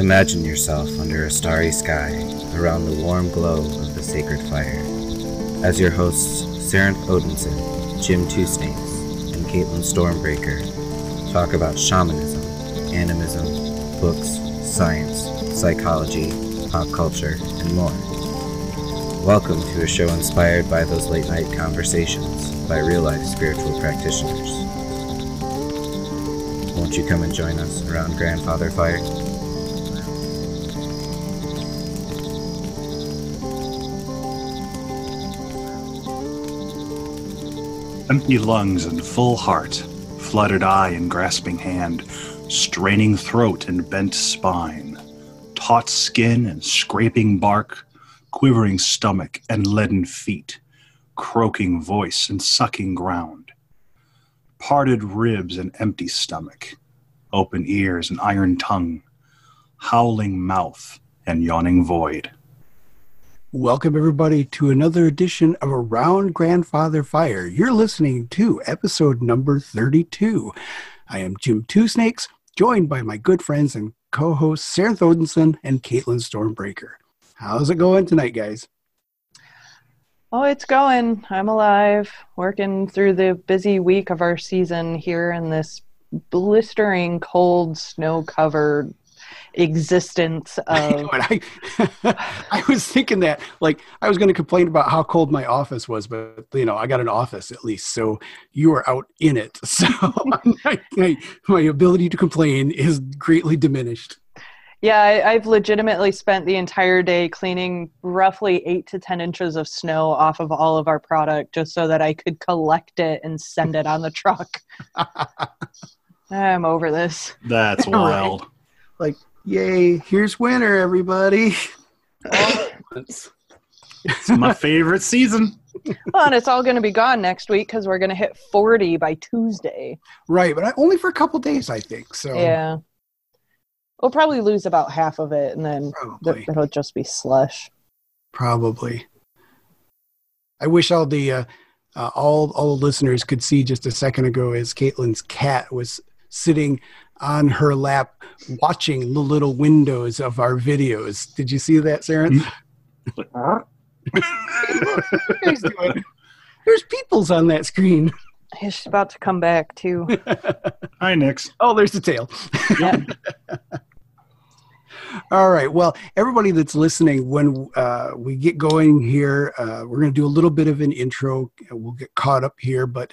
Imagine yourself under a starry sky around the warm glow of the sacred fire. As your hosts, Sarenth Odinson, Jim Two Snakes, and Caitlin Stormbreaker talk about shamanism, animism, books, science, psychology, pop culture, and more. Welcome to a show inspired by those late night conversations by real life spiritual practitioners. Won't you come and join us around Grandfather Fire? Empty lungs and full heart, fluttered eye and grasping hand, straining throat and bent spine, taut skin and scraping bark, quivering stomach and leaden feet, croaking voice and sucking ground, parted ribs and empty stomach, open ears and iron tongue, howling mouth and yawning void. Welcome, everybody, to another edition of Around Grandfather Fire. You're listening to episode number 32. I am Jim Two Snakes, joined by my good friends and co hosts Sarenth Odinson and Caitlin Stormbreaker. How's it going tonight, guys? Oh, it's going. I'm alive, working through the busy week of our season here in this blistering, cold, snow covered existence of. I, know, I, I was thinking that, like, I was going to complain about how cold my office was, but you know, I got an office at least, so you are out in it. So my, my, my ability to complain is greatly diminished. Yeah, I, I've legitimately spent the entire day cleaning roughly eight to 10 inches of snow off of all of our product just so that I could collect it and send it on the truck. I'm over this. That's wild. Like, yay, here's winter, everybody. It's my favorite season. Well, and it's all going to be gone next week because we're going to hit 40 by Tuesday. right, but I, only for a couple days, I think. So Yeah. We'll probably lose about half of it and then th- it'll just be slush. Probably. I wish all the uh, uh, all all the listeners could see just a second ago as Caitlin's cat was sitting on her lap watching the little windows of our videos. Did you see that, Sarenth? He's doing- There's peoples on that screen. He's about to come back too. Hi, Nix. Oh, there's the tail. Yeah. All right. Well, everybody that's listening, when uh, we get going here, uh, we're going to do a little bit of an intro. We'll get caught up here. But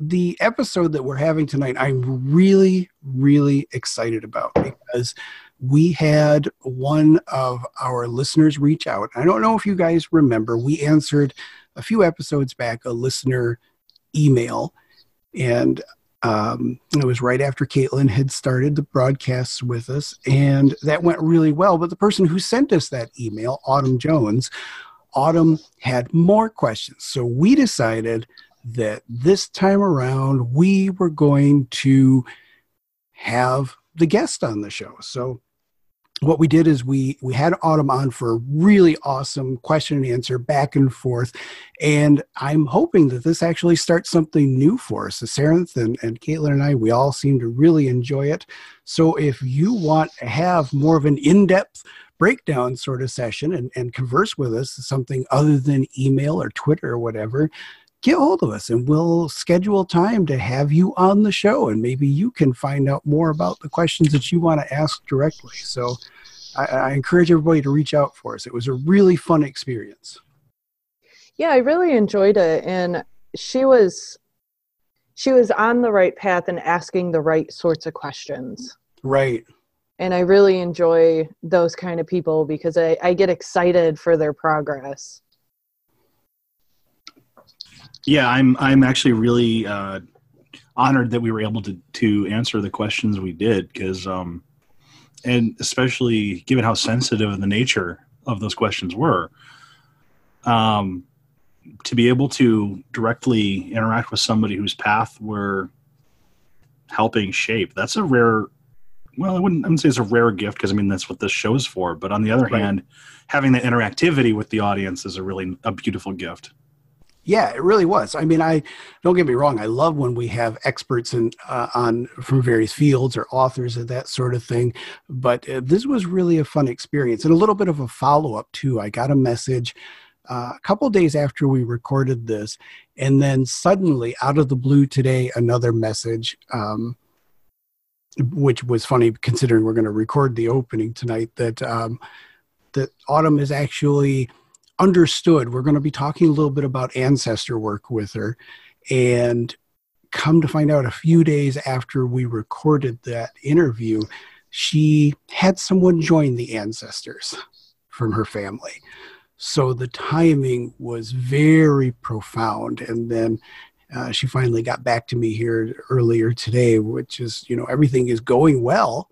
the episode that we're having tonight, I'm really, really excited about because we had one of our listeners reach out. I don't know if you guys remember, we answered a few episodes back a listener email. And um, it was right after Caitlin had started the broadcasts with us, and that went really well. But the person who sent us that email, Autumn Jones, Autumn had more questions. So we decided that this time around we were going to have the guest on the show. So what we did is we we had Autumn on for a really awesome question and answer back and forth. And I'm hoping that this actually starts something new for us. So Sarenth and, and Caitlin and I, we all seem to really enjoy it. So if you want to have more of an in-depth breakdown sort of session and, and converse with us, something other than email or Twitter or whatever, get hold of us and we'll schedule time to have you on the show and maybe you can find out more about the questions that you want to ask directly. So I, I encourage everybody to reach out for us. It was a really fun experience. yeah, I really enjoyed it and she was she was on the right path and asking the right sorts of questions. Right. And I really enjoy those kind of people because I, I get excited for their progress. Yeah, I'm. I'm actually really uh, honored that we were able to to answer the questions we did because, um, and especially given how sensitive the nature of those questions were, um, to be able to directly interact with somebody whose path we're helping shape. That's a rare. Well, I wouldn't, I wouldn't say it's a rare gift because I mean that's what this show's for. But on the other Right. hand, having that interactivity with the audience is a really a beautiful gift. Yeah, it really was. I mean, I don't get me wrong. I love when we have experts in uh, on from various fields or authors and that sort of thing. But uh, this was really a fun experience and a little bit of a follow up too. I got a message uh, a couple days after we recorded this, and then suddenly, out of the blue today, another message. Um, which was funny considering we're going to record the opening tonight. That um, that Autumn is actually understood. We're going to be talking a little bit about ancestor work with her. And come to find out a few days after we recorded that interview, she had someone join the ancestors from her family. So the timing was very profound. And then uh, she finally got back to me here earlier today, which is, you know, everything is going well,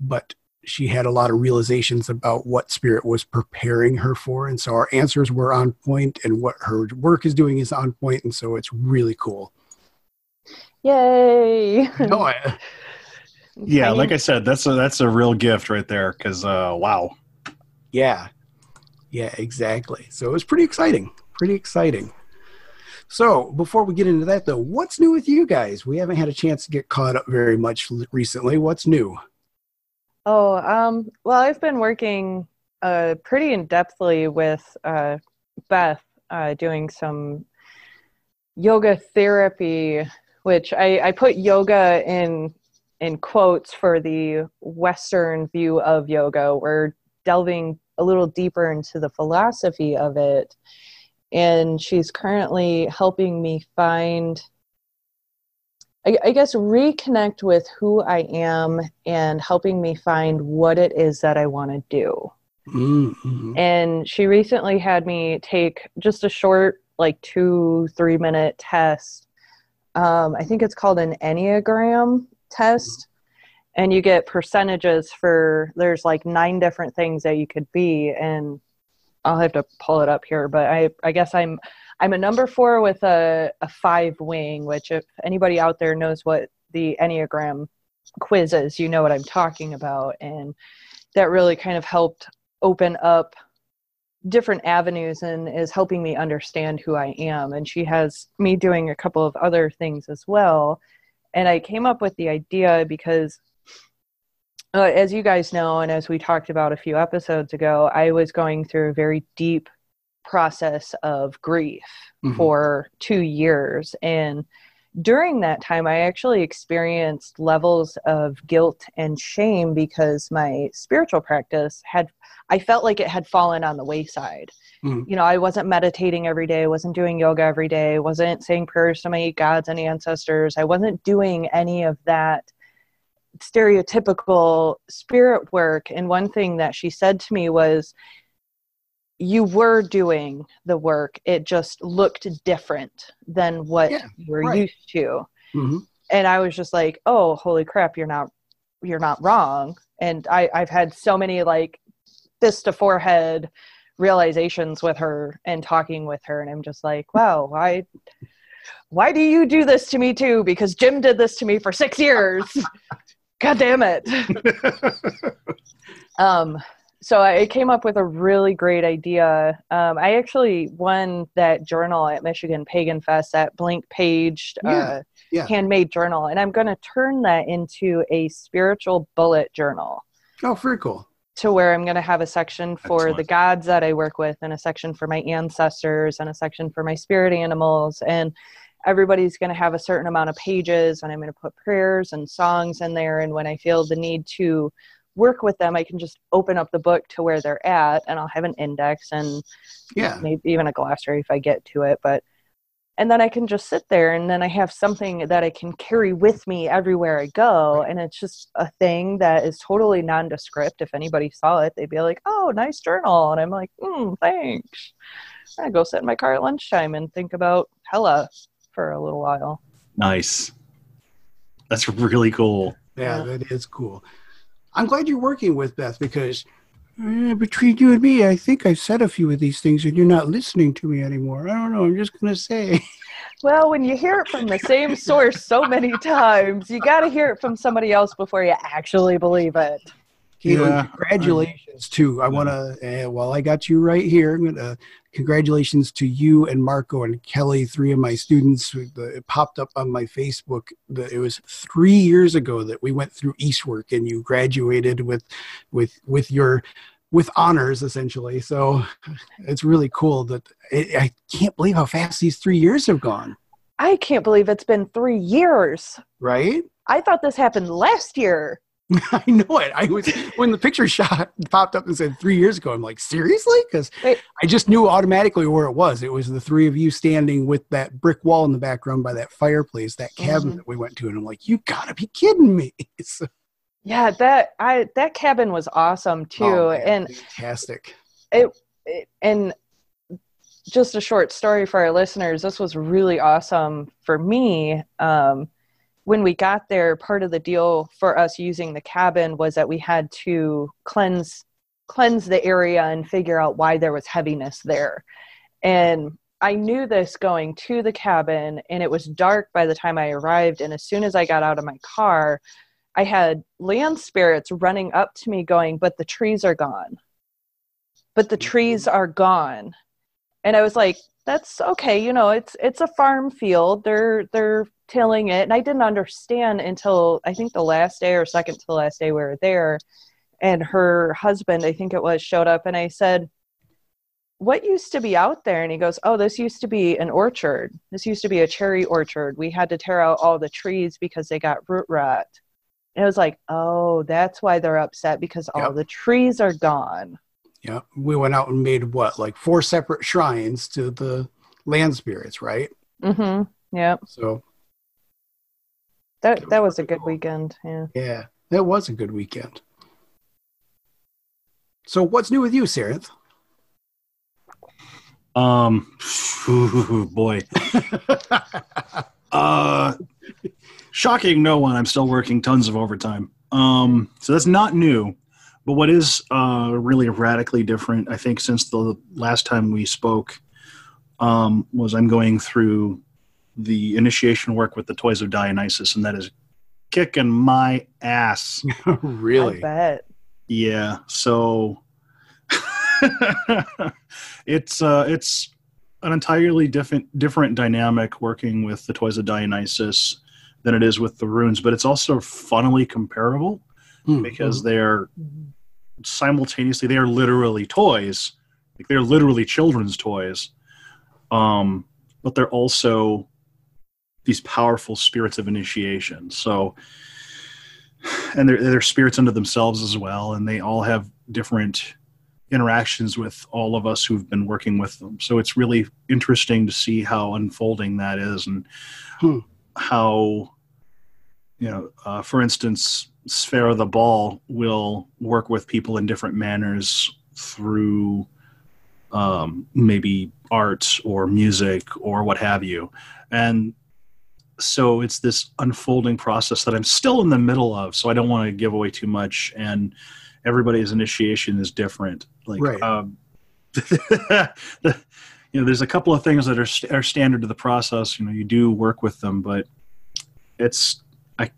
but she had a lot of realizations about what spirit was preparing her for. And so our answers were on point and what her work is doing is on point. And so it's really cool. Yay. No, I, yeah like i said that's a that's a real gift right there because uh wow. Yeah. Yeah exactly. So it was pretty exciting pretty exciting. So before we get into that though what's new with you guys? We haven't had a chance to get caught up very much recently. What's new Oh, um, well, I've been working uh, pretty in depthly with uh, Beth uh, doing some yoga therapy, which I, I put yoga in in quotes for the Western view of yoga. We're delving a little deeper into the philosophy of it, and she's currently helping me find I, I guess reconnect with who I am and helping me find what it is that I want to do. Mm-hmm. And she recently had me take just a short, like two, three minute test. Um, I think it's called an Enneagram test. And you get percentages for, there's like nine different things that you could be. And I'll have to pull it up here, but I, I guess I'm I'm a number four with a, a five wing, which if anybody out there knows what the Enneagram quiz is, you know what I'm talking about. And that really kind of helped open up different avenues and is helping me understand who I am. And she has me doing a couple of other things as well. And I came up with the idea because, uh, as you guys know, and as we talked about a few episodes ago, I was going through a very deep process of grief mm-hmm. for two years. And during that time, I actually experienced levels of guilt and shame because my spiritual practice had, I felt like it had fallen on the wayside. Mm-hmm. You know, I wasn't meditating every day, wasn't doing yoga every day, wasn't saying prayers to my gods and ancestors. I wasn't doing any of that stereotypical spirit work. And one thing that she said to me was, you were doing the work it just looked different than what yeah, you were right. used to. Mm-hmm. and i was just like oh holy crap you're not you're not wrong. And i i've had so many like fist to forehead realizations with her and talking with her and i'm just like wow why why do you do this to me too? Because jim did this to me for six years. God damn it. Um so I came up with a really great idea. Um, I actually won that journal at Michigan Pagan Fest, that blank paged yeah, uh, yeah. handmade journal, and I'm going to turn that into a spiritual bullet journal. Oh, very cool. To where I'm going to have a section for Excellent. the gods that I work with, and a section for my ancestors, and a section for my spirit animals, and everybody's going to have a certain amount of pages, and I'm going to put prayers and songs in there. And when I feel the need to work with them, I can just open up the book to where they're at, and I'll have an index and yeah, maybe even a glossary if I get to it. But and then I can just sit there, and then I have something that I can carry with me everywhere I go, and it's just a thing that is totally nondescript. If anybody saw it, they'd be like, "Oh, nice journal," and I'm like, "Hmm, thanks." I go sit in my car at lunchtime and think about Hella for a little while. Nice. That's really cool. Yeah, yeah. that is cool. I'm glad you're working with Beth because uh, between you and me, I think I've said a few of these things and you're not listening to me anymore. I don't know. I'm just going to say. Well, when you hear it from the same source so many times, you got to hear it from somebody else before you actually believe it. Caitlin, Yeah. congratulations too. I want to, uh, while I got you right here, I'm gonna congratulations to you and Marco and Kelly, three of my students. the- It popped up on my Facebook. that It was three years ago that we went through Eastwork, and you graduated with, with, with your, with honors essentially. So it's really cool that I I can't believe how fast these three years have gone. I can't believe it's been three years. Right? I thought this happened last year. I know it. I was when the picture shot popped up and said three years ago. I'm like, seriously? Because I just knew automatically where it was. It was the three of you standing with that brick wall in the background by that fireplace, that cabin Mhm. that we went to, and I'm like, you gotta be kidding me! So- Yeah, that I that cabin was awesome too, Oh, man, and fantastic. it, and just a short story for our listeners. This was really awesome for me. Um, when we got there, part of the deal for us using the cabin was that we had to cleanse cleanse the area and figure out why there was heaviness there. And I knew this going to the cabin, and it was dark by the time I arrived. And as soon as I got out of my car, I had land spirits running up to me, going, "But the trees are gone. But the trees mm-hmm. are gone." And I was like, "That's okay. You know, it's it's a farm field. They're they're tilling it." And I didn't understand until I think the last day or second to the last day we were there, and her husband, I think it was, showed up, and I said, what used to be out there? And he goes oh this used to be an orchard. This used to be a cherry orchard. We had to tear out all the trees because they got root rot. And it was like oh that's why they're upset because all Yep. the trees are gone. Yeah, we went out and made what, like four separate shrines to the land spirits, right? mm-hmm. Yeah So that that was was a good cool. weekend yeah yeah, that was a good weekend. So what's new with you, Sarenth? Um, ooh, boy. Uh, shocking no one. I'm still working tons of overtime. Um, so that's not new. But what is uh, really radically different, I think, since the last time we spoke, um, was I'm going through the initiation work with the Toys of Dionysus, and that is kicking my ass. i really? bet Yeah. So it's uh it's an entirely different different dynamic working with the Toys of Dionysus than it is with the runes, but it's also funnily comparable Hmm. because they're simultaneously they are literally toys. Like they're literally children's toys. Um but they're also these powerful spirits of initiation. So and they're, they're spirits unto themselves as well, and they all have different interactions with all of us who've been working with them. So it's really interesting to see how unfolding that is, and Hmm. how, you know, uh, for instance, Sphere of the Ball will work with people in different manners through um, maybe art or music or what have you, and so it's this unfolding process that I'm still in the middle of. So I don't want to give away too much, and everybody's initiation is different. Like, Right. um, the, you know, there's a couple of things that are st- are standard to the process. You know, you do work with them, but it's I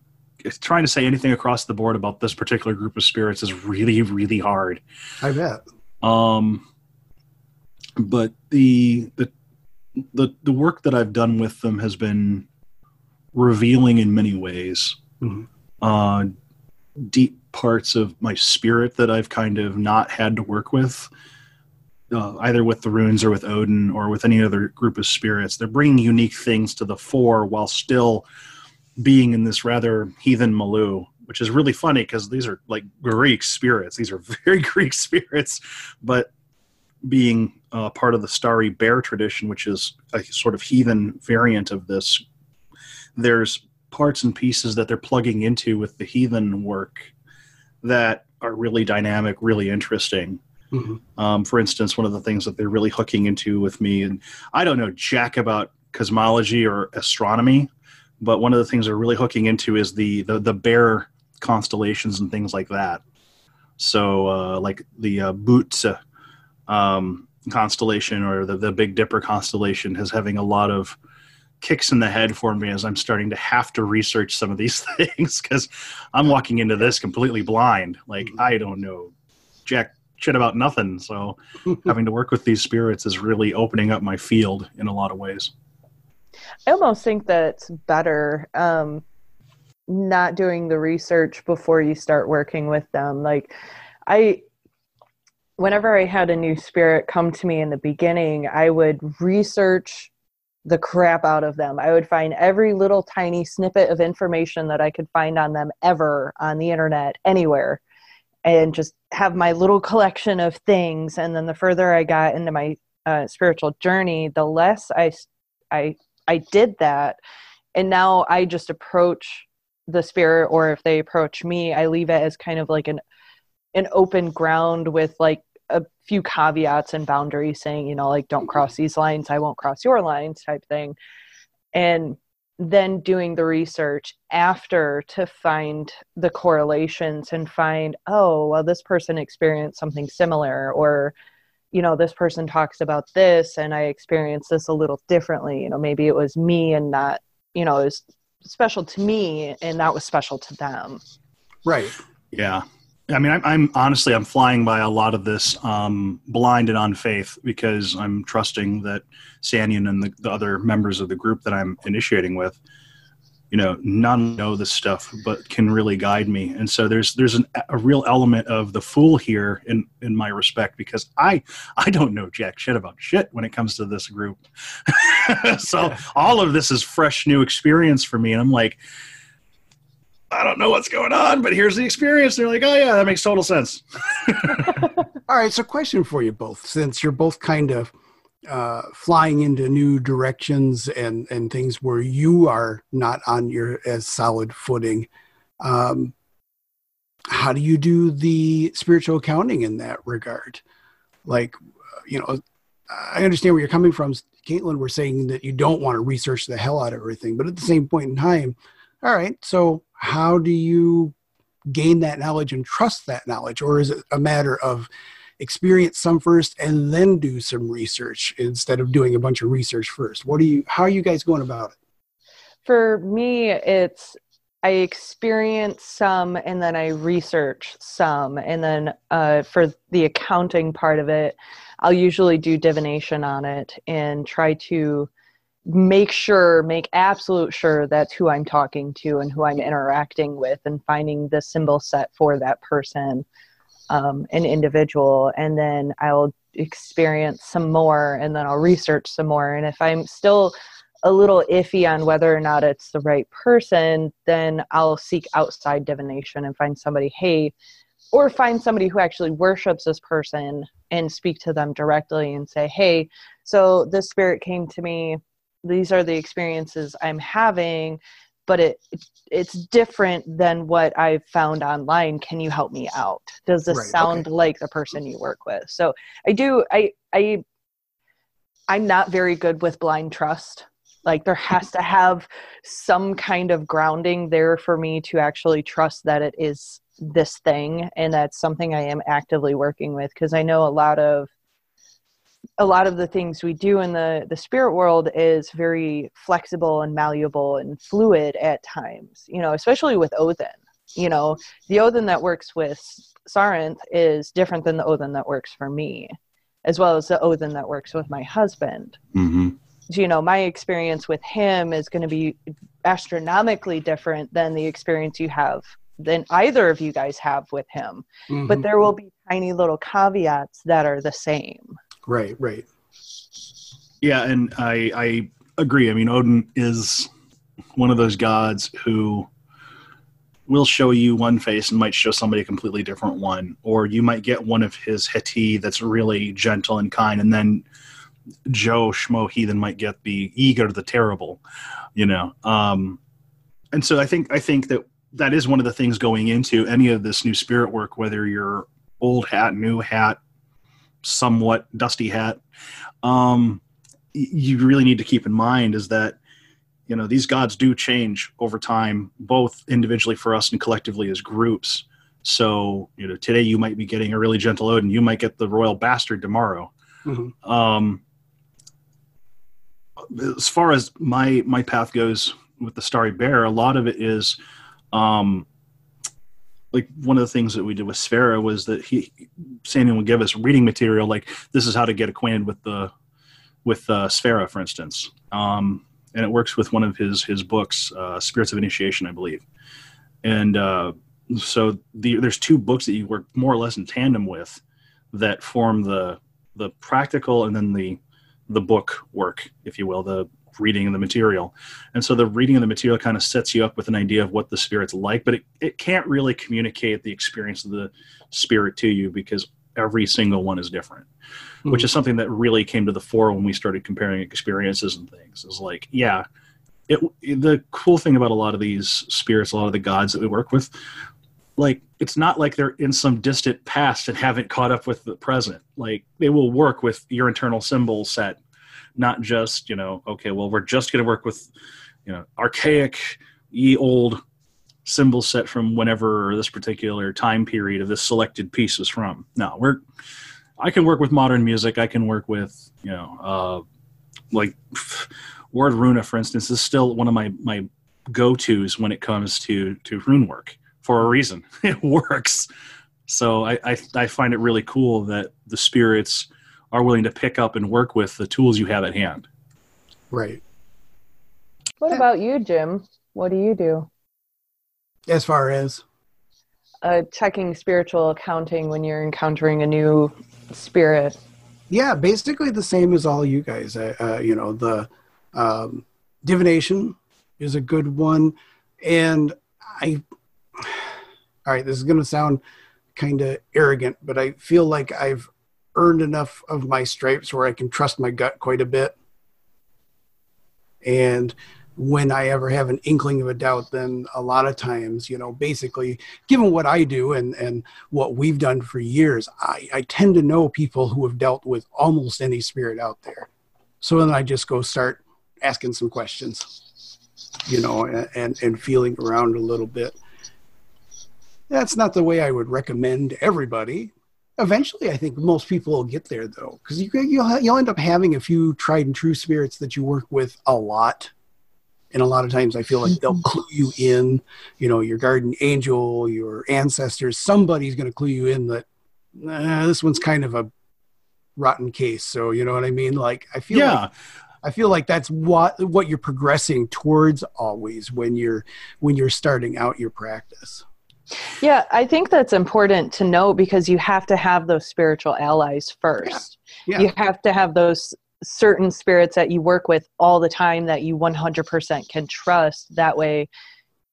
it's trying to say anything across the board about this particular group of spirits is really really hard. I bet. Um, but the the the the work that I've done with them has been revealing in many ways. Mhm. Uh, deep parts of my spirit that I've kind of not had to work with, uh, either with the runes or with Odin or with any other group of spirits. They're bringing unique things to the fore while still being in this rather heathen milieu, which is really funny because these are like Greek spirits. These are very Greek spirits, but being uh, part of the starry bear tradition, which is a sort of heathen variant of this, there's parts and pieces that they're plugging into with the heathen work that are really dynamic, really interesting. Mhm. Um, for instance, one of the things that they're really hooking into with me, and I don't know jack about cosmology or astronomy, but one of the things they're really hooking into is the the, the bear constellations and things like that. So, uh, like the uh, um, constellation or the, the Big Dipper constellation is having a lot of kicks in the head for me as I'm starting to have to research some of these things because I'm walking into this completely blind. Like I don't know jack shit about nothing. So having to work with these spirits is really opening up my field in a lot of ways. I almost think that's better. Um, not doing the research before you start working with them. Like I whenever I had a new spirit come to me in the beginning, I would research the crap out of them. I would find every little tiny snippet of information that I could find on them ever on the internet, anywhere, and just have my little collection of things. And then the further I got into my uh, spiritual journey, the less I, I, I did that. And now I just approach the spirit, or if they approach me, I leave it as kind of like an an open ground with like a few caveats and boundaries saying, you know, like don't cross these lines, I won't cross your lines type thing. And then doing the research after to find the correlations and find, oh, well, this person experienced something similar, or, you know, this person talks about this and I experienced this a little differently. You know, maybe it was me and not, you know, it was special to me and that was special to them. Right. Yeah. I mean, I'm, I'm, honestly I'm flying by a lot of this um, blind and on faith because I'm trusting that Sannion and the, the, other members of the group that I'm initiating with, you know, none know this stuff but can really guide me. And so there's there's an, a real element of the fool here in in my respect because I I don't know jack shit about shit when it comes to this group. so all of this is fresh new experience for me, and I'm like I don't know what's going on, but here's the experience. And they're like, oh, yeah, that makes total sense. All right. So, question for you both, since you're both kind of uh, flying into new directions and, and things where you are not on your as solid footing. Um, how do you do the spiritual accounting in that regard? Like, you know, I understand where you're coming from, Caitlin. We're saying that you don't want to research the hell out of everything, but at the same point in time, all right, so how do you gain that knowledge and trust that knowledge? Or is it a matter of experience some first and then do some research instead of doing a bunch of research first? What are you, how are you guys going about it? For me, it's I experience some and then I research some. And then uh, for the accounting part of it, I'll usually do divination on it and try to make sure, make absolute sure that's who I'm talking to and who I'm interacting with and finding the symbol set for that person, um, an individual. And then I'll experience some more and then I'll research some more. And if I'm still a little iffy on whether or not it's the right person, then I'll seek outside divination and find somebody, hey, or find somebody who actually worships this person and speak to them directly and say, hey, so this spirit came to me these are the experiences i'm having but it it's different than what i've found online. Can you help me out? Does this right, sound okay. like the person you work with? So i do i i i'm not very good with blind trust. Like there has to have some kind of grounding there for me to actually trust that it is this thing and that's something i am actively working with because i know a lot of a lot of the things we do in the the spirit world is very flexible and malleable and fluid at times you know especially with odin you know the odin that works with sarenth is different than the odin that works for me as well as the odin that works with my husband mm-hmm. so, you know my experience with him is going to be astronomically different than the experience you have than either of you guys have with him mm-hmm. but there will be tiny little caveats that are the same Right, right. Yeah, and I I agree. I mean, Odin is one of those gods who will show you one face and might show somebody a completely different one, or you might get one of his heiti that's really gentle and kind, and then Joe Schmo Heathen might get the eager, the terrible, you know. Um, and so I think I think that that is one of the things going into any of this new spirit work, whether you're old hat, new hat, somewhat dusty hat, um, you really need to keep in mind is that you know these gods do change over time, both individually for us and collectively as groups. So you know today you might be getting a really gentle Odin, you might get the royal bastard tomorrow. Mm-hmm. Um, as far as my my path goes with the Starry Bear, a lot of it is, um, like one of the things that we did with Sphaira was that he Sannion would give us reading material like this is how to get acquainted with the with uh, for instance, um, and it works with one of his his books, uh, Spirits of Initiation, I believe, and uh, so the, there's two books that you work more or less in tandem with that form the the practical and then the the book work, if you will, the reading the material. And so the reading of the material kind of sets you up with an idea of what the spirit's like, but it, it can't really communicate the experience of the spirit to you because every single one is different, mm-hmm. which is something that really came to the fore when we started comparing experiences and things. Is like, yeah, it, the cool thing about a lot of these spirits, a lot of the gods that we work with, like it's not like they're in some distant past and haven't caught up with the present. Like they will work with your internal symbol set not just you know okay well we're just going to work with you know archaic ye old symbol set from whenever this particular time period of this selected piece is from. No we're i can work with modern music. I can work with you know uh like Wardruna for instance is still one of my my go-to's when it comes to to rune work for a reason. It works. So I, I i find it really cool that the spirits are willing to pick up and work with the tools you have at hand. Right. What about you, Jim? What do you do? As far as uh, checking spiritual accounting when you're encountering a new spirit. Yeah, basically the same as all you guys. Uh, uh, you know, the um, divination is a good one, and I. All right, this is going to sound kind of arrogant, but I feel like I've earned enough of my stripes where I can trust my gut quite a bit. And when I ever have an inkling of a doubt, then a lot of times, you know, basically, given what I do and, and what we've done for years, I, I tend to know people who have dealt with almost any spirit out there. So then I just go start asking some questions, you know, and, and feeling around a little bit. That's not the way I would recommend everybody, Eventually, I think most people will get there though, because you you'll you'll end up having a few tried and true spirits that you work with a lot, and a lot of times I feel like they'll clue you in. You know, your guardian angel, your ancestors, somebody's going to clue you in that this one's kind of a rotten case. So you know what I mean? Like I feel yeah. Like, I feel like that's what what you're progressing towards always when you're when you're starting out your practice. Yeah, I think that's important to know because you have to have those spiritual allies first. Yeah. Yeah. You have to have those certain spirits that you work with all the time that you 100% can trust. That way,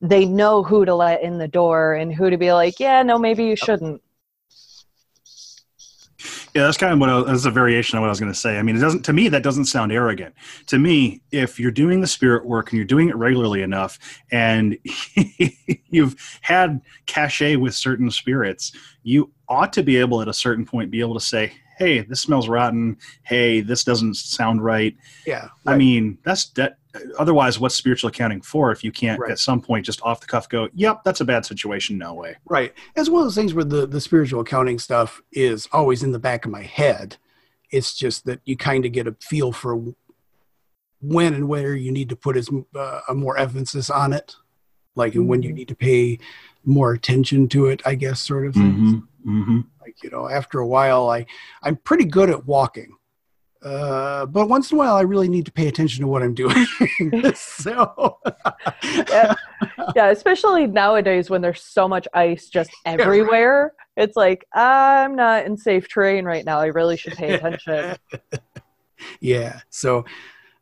they know who to let in the door and who to be like, yeah, no, maybe you shouldn't. Yeah, that's kind of what I, that's a variation of what I was going to say. I mean, it doesn't to me that doesn't sound arrogant. To me, if you're doing the spirit work and you're doing it regularly enough, and you've had cachet with certain spirits, you ought to be able at a certain point be able to say, "Hey, this smells rotten. Hey, this doesn't sound right." Yeah, right. I mean, that's that otherwise what's spiritual accounting for if you can't right. at some point just off the cuff go yep that's a bad situation no way right it's one of those things where the, the spiritual accounting stuff is always in the back of my head it's just that you kind of get a feel for when and where you need to put as uh, a more emphasis on it like mm-hmm. when you mm-hmm. need to pay more attention to it i guess sort of mm-hmm. mm-hmm. Like you know after a while i i'm pretty good at walking uh, but once in a while, I really need to pay attention to what I'm doing. so, yeah. yeah, especially nowadays when there's so much ice just everywhere. It's like I'm not in safe terrain right now. I really should pay attention. yeah. So,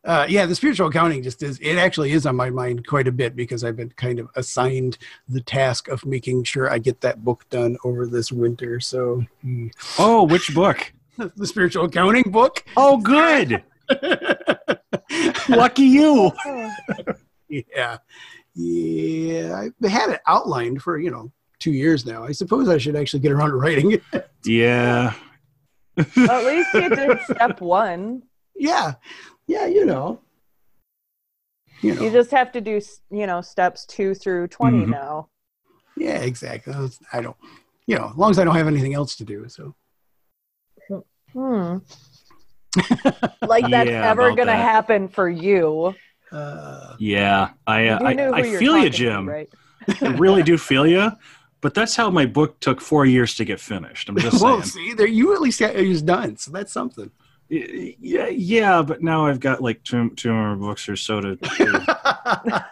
uh, yeah, the spiritual accounting just is. It actually is on my mind quite a bit because I've been kind of assigned the task of making sure I get that book done over this winter. So, oh, which book? the spiritual accounting book. Oh, good. Lucky you. yeah. Yeah. I had it outlined for, you know, two years now. I suppose I should actually get around to writing it. yeah. well, at least you did step one. Yeah. Yeah, you know. You, know. you just have to do, you know, steps two through 20 mm-hmm. now. Yeah, exactly. I don't, you know, as long as I don't have anything else to do. So. Hmm. like that's Yeah, ever gonna that. happen for you. Uh, Yeah, I uh, I, I feel you, talking to, Jim. right? I really do feel you. But that's how my book took four years to get finished. I'm just saying. well, see, there you at least got it was done, so that's something. Y- yeah, yeah, but now I've got like two two more books or so to. to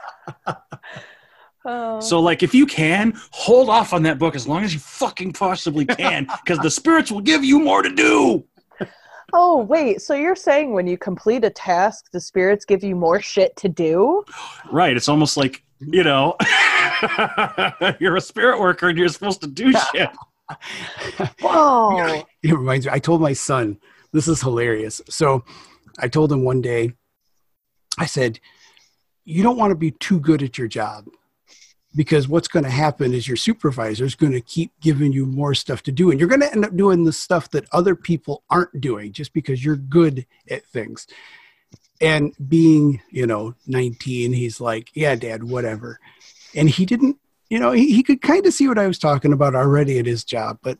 Oh. so, like, if you can hold off on that book as long as you fucking possibly can, because the spirits will give you more to do. oh wait, so you're saying when you complete a task, the spirits give you more shit to do? Right? It's almost like you know, you're a spirit worker and you're supposed to do shit. Whoa. it reminds me. I told my son, this is hilarious. So I told him one day, I said, you don't want to be too good at your job because what's going to happen is your supervisor is going to keep giving you more stuff to do and you're going to end up doing the stuff that other people aren't doing just because you're good at things and being you know 19 he's like yeah dad whatever and he didn't you know he, he could kind of see what i was talking about already at his job but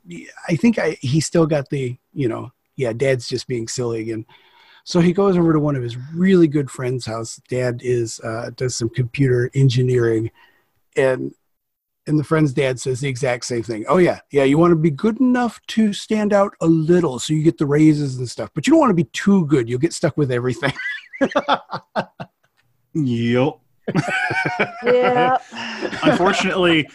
i think I, he still got the you know yeah dad's just being silly again. So he goes over to one of his really good friends house. Dad is uh, does some computer engineering. And and the friend's dad says the exact same thing. Oh yeah yeah you want to be good enough to stand out a little so you get the raises and stuff but you don't want to be too good. You'll get stuck with everything. Yep. Yeah. Unfortunately,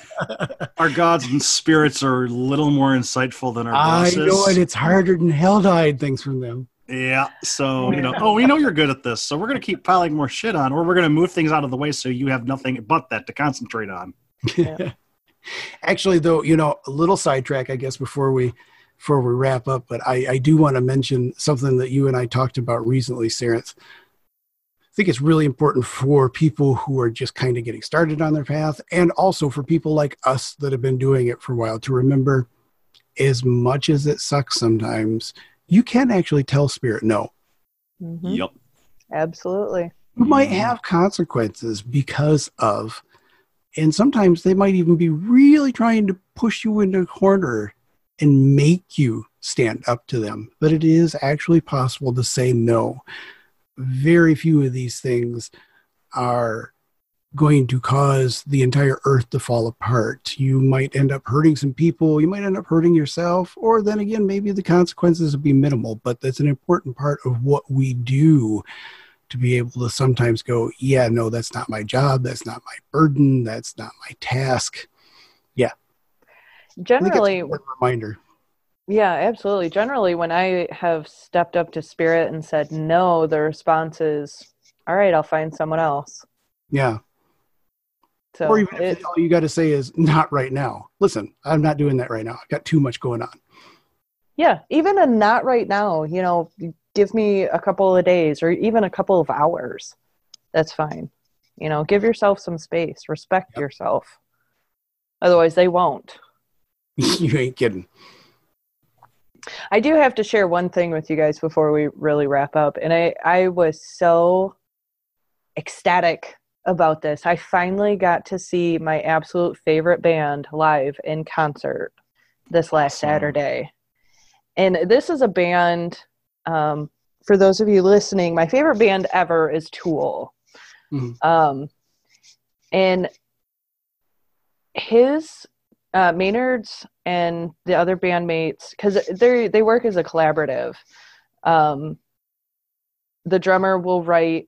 our gods and spirits are a little more insightful than our i bosses. know it it's harder than hell to hide things from them Yeah. So, you know, oh, we know you're good at this. So we're going to keep piling more shit on, or we're going to move things out of the way so you have nothing but that to concentrate on. Yeah. Actually, though, you know, a little sidetrack, I guess, before we before we wrap up, but I, I do want to mention something that you and I talked about recently, Sarenth. I think it's really important for people who are just kind of getting started on their path, and also for people like us that have been doing it for a while to remember, as much as it sucks sometimes, you can actually tell spirit no. Mhm. Yep. Absolutely. you might Mhm. have consequences because of and sometimes they might even be really trying to push you into a corner and make you stand up to them but it is actually possible to say no very few of these things are going to cause the entire earth to fall apart you might end up hurting some people you might end up hurting yourself or then again maybe the consequences would be minimal but that's an important part of what we do to be able to sometimes go, yeah, no, that's not my job. That's not my burden. That's not my task. It's Generally, reminder. Yeah, absolutely. Generally, when I have stepped up to spirit and said no, the response is, "All right, I'll find someone else." Yeah. So or even it, if all you got to say is, not right now. Listen, I'm not doing that right now. I've got too much going on. yeah, even a not right now. You know, give me a couple of days or even a couple of hours. That's fine. You know, give yourself some space. Respect Yep. yourself. Otherwise, they won't. you ain't kidding. I do have to share one thing with you guys before we really wrap up. And I, I was so ecstatic about this. I finally got to see my absolute favorite band live in concert this last. Saturday. And this is a band, um, for those of you listening, my favorite band ever is Tool. Mhm. Um, and his uh, Maynard's and the other bandmates, because they they work as a collaborative. Um, the drummer will write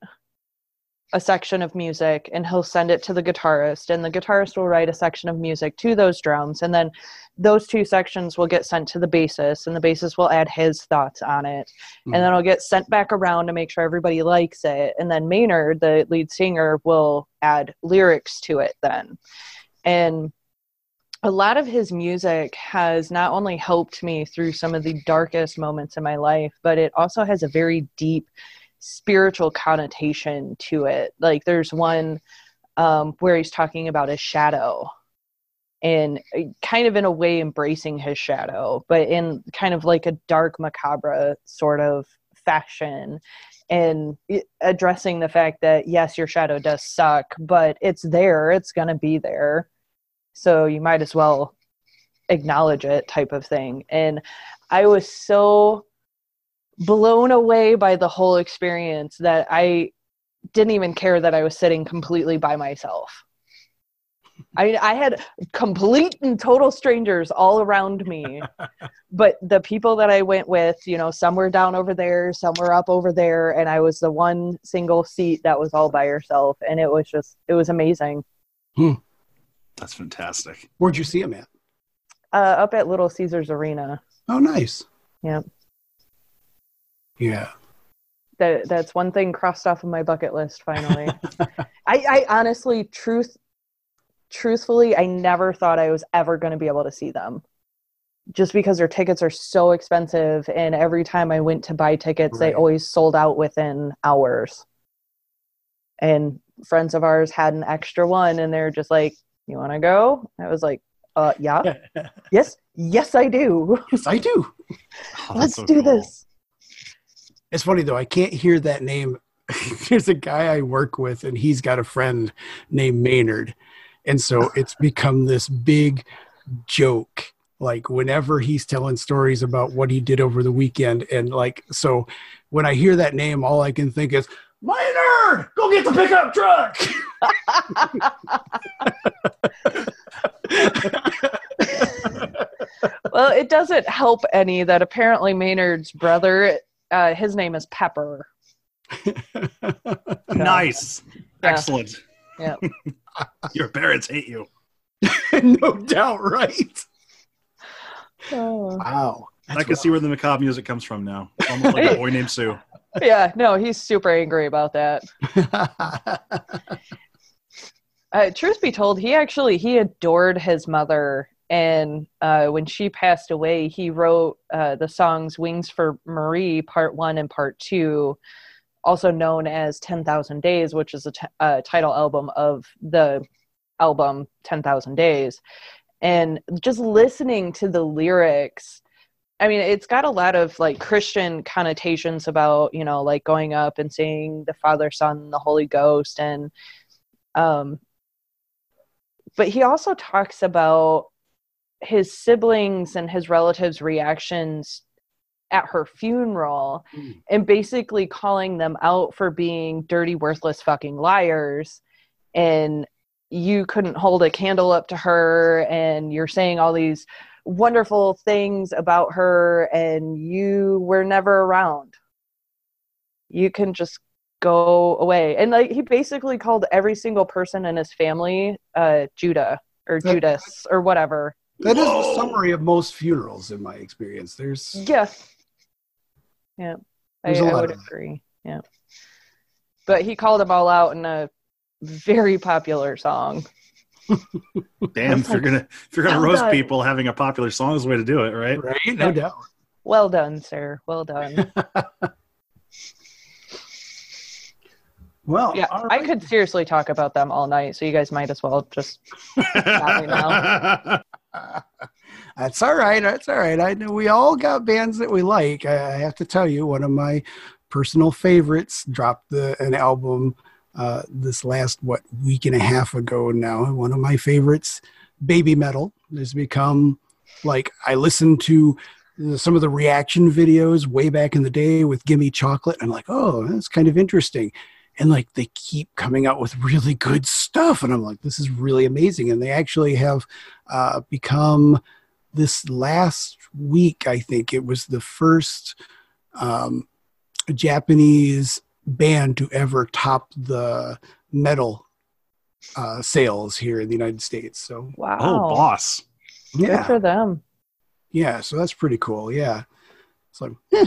a section of music and he'll send it to the guitarist, and the guitarist will write a section of music to those drums, and then those two sections will get sent to the bassist, and the bassist will add his thoughts on it, Mhm. and then it'll get sent back around to make sure everybody likes it, and then Maynard, the lead singer, will add lyrics to it then, and a lot of his music has not only helped me through some of the darkest moments in my life, but it also has a very deep spiritual connotation to it. Like there's one um, where he's talking about his shadow and uh, kind of in a way embracing his shadow, but in kind of like a dark, macabre sort of fashion. And addressing the fact that yes, your shadow does suck, but it's there, it's going to be there so you might as well acknowledge it type of thing and i was so blown away by the whole experience that I didn't even care that I was sitting completely by myself. I, mean I had complete and total strangers all around me. but the people that I went with, you know, some were down over there, some were up over there, and I was the one single seat that was all by herself. And it was just, it was amazing. Hmm. That's fantastic. Where'd you see him at? Uh, up at Little Caesars Arena. Oh, nice. Yeah. Yeah. That that's one thing crossed off of my bucket list finally. I, I honestly truth truthfully I never thought I was ever gonna be able to see them. Just because their tickets are so expensive and every time I went to buy tickets they always sold out within hours. And friends of ours had an extra one and they're just like, You wanna go? I was like, uh yeah. yes, yes I do. yes, I do. Oh, Let's so do cool. this. It's funny though. I can't hear that name. There's a guy I work with, and he's got a friend named Maynard, and so it's become this big joke. Like whenever he's telling stories about what he did over the weekend, and like so, when I hear that name, all I can think is Maynard, go get the pickup truck. well, it doesn't help any that apparently Maynard's brother, uh, his name is Pepper. Nice. Yeah. Excellent. Yeah. Your parents hate you. no doubt, right? Oh. Wow. I can see where the macabre music comes from now. It's almost like a boy named Sue. Yeah, no, he's super angry about that. Uh, truth be told, he actually he adored his mother, and uh, when she passed away, he wrote uh, the songs "Wings for Marie" Part One and Part Two, also known as Ten Thousand Days, which is a t- uh, title album of the album Ten Thousand Days. And just listening to the lyrics, I mean, it's got a lot of like Christian connotations about you know like going up and seeing the Father, Son, the Holy Ghost, and um, but he also talks about his siblings and his relatives' reactions at her funeral Mm. and basically calling them out for being dirty, worthless fucking liars. And you couldn't hold a candle up to her, and you're saying all these wonderful things about her, and you were never around. You can just go away. And like he basically called every single person in his family uh Judah or That- Judas or whatever. That is the summary of most funerals, in my experience. There's Yeah. Yeah. I, There's a I lot would of agree. Yeah. But he called them all out in a very popular song. Damn, if you're gonna if you're gonna Well roast done. people, having a popular song is the way to do it, right? right, no doubt. Well done, sir. Well done. Well, Yeah, all I could seriously talk about them all night, so you guys might as well just. That's all right. That's all right. I know we all got bands that we like. I, I have to tell you, one of my personal favorites dropped the an album uh, this last what week and a half ago now. One of my favorites, Baby Metal, has become like I listened to some of the reaction videos way back in the day with Gimme Chocolate. I'm like, oh, that's kind of interesting. And like they keep coming out with really good stuff, and I'm like, this is really amazing. And they actually have uh, become this last week, I think it was the first um, Japanese band to ever top the metal uh, sales here in the United States. So Wow. Oh, boss. Good yeah, for them. yeah. So that's pretty cool. Yeah. So eh,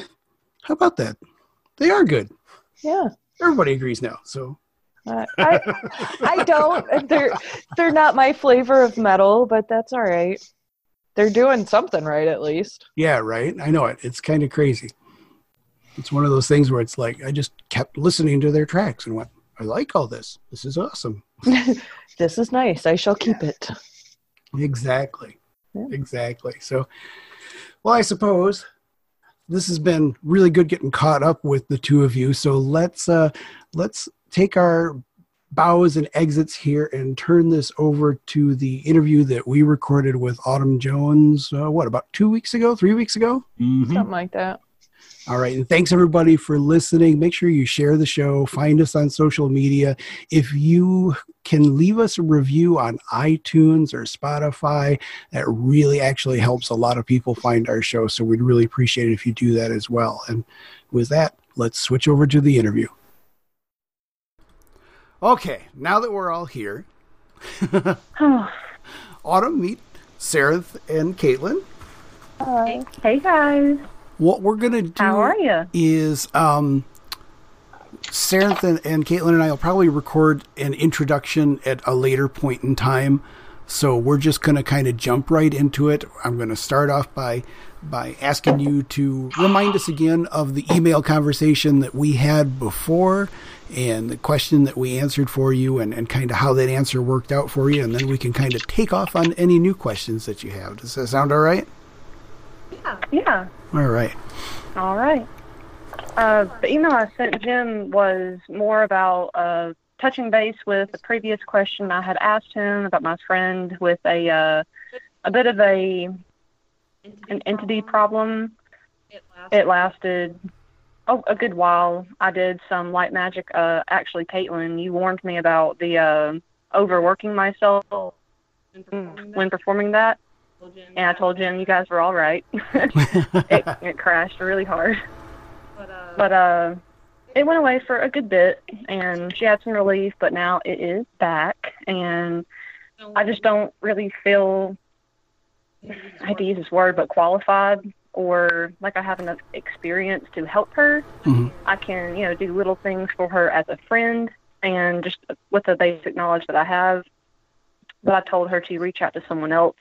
how about that? They are good. Yeah. Everybody agrees now. So Uh, I I don't. They're they're not my flavor of metal, but that's all right. They're doing something right at least. yeah, right. I know it. It's kind of crazy. It's one of those things where it's like I just kept listening to their tracks and went, I like all this. This is awesome. this is nice. I shall keep it. Exactly. Yeah. Exactly. So, well, I suppose this has been really good getting caught up with the two of you. So let's uh let's take our bows and exits here and turn this over to the interview that we recorded with Autumn Jones. Uh, what about two weeks ago? Three weeks ago? Mhm. Something like that. All right. And thanks everybody for listening. Make sure you share the show, find us on social media. If you can leave us a review on iTunes or Spotify, that really actually helps a lot of people find our show. So we'd really appreciate it if you do that as well. And with that, let's switch over to the interview. Okay, now that we're all here, Autumn, meet Sarah and Caitlin. Hi. Hey guys. What we're gonna do How are you? is um, Sarah and, and Caitlin and I will probably record an introduction at a later point in time. So we're just gonna kind of jump right into it. I'm gonna start off by by asking you to remind us again of the email conversation that we had before and the question that we answered for you and, and kind of how that answer worked out for you and then we can kind of take off on any new questions that you have. Does that sound all right? Yeah. Yeah. All right. All right. Uh, the email I sent Jim was more about uh, touching base with the previous question I had asked him about my friend with a uh, a bit of a an entity problem. It lasted oh, a good while. I did some light magic. Uh, actually, Caitlin, you warned me about the uh, overworking myself when performing that. And I told Jim you guys were all right. it, it crashed really hard. But uh, but, uh it went away for a good bit, and she had some relief, but now it is back. And I just don't really feel, I hate to use this word, but qualified or like I have enough experience to help her. Mhm. I can, you know, do little things for her as a friend and just with the basic knowledge that I have. But I told her to reach out to someone else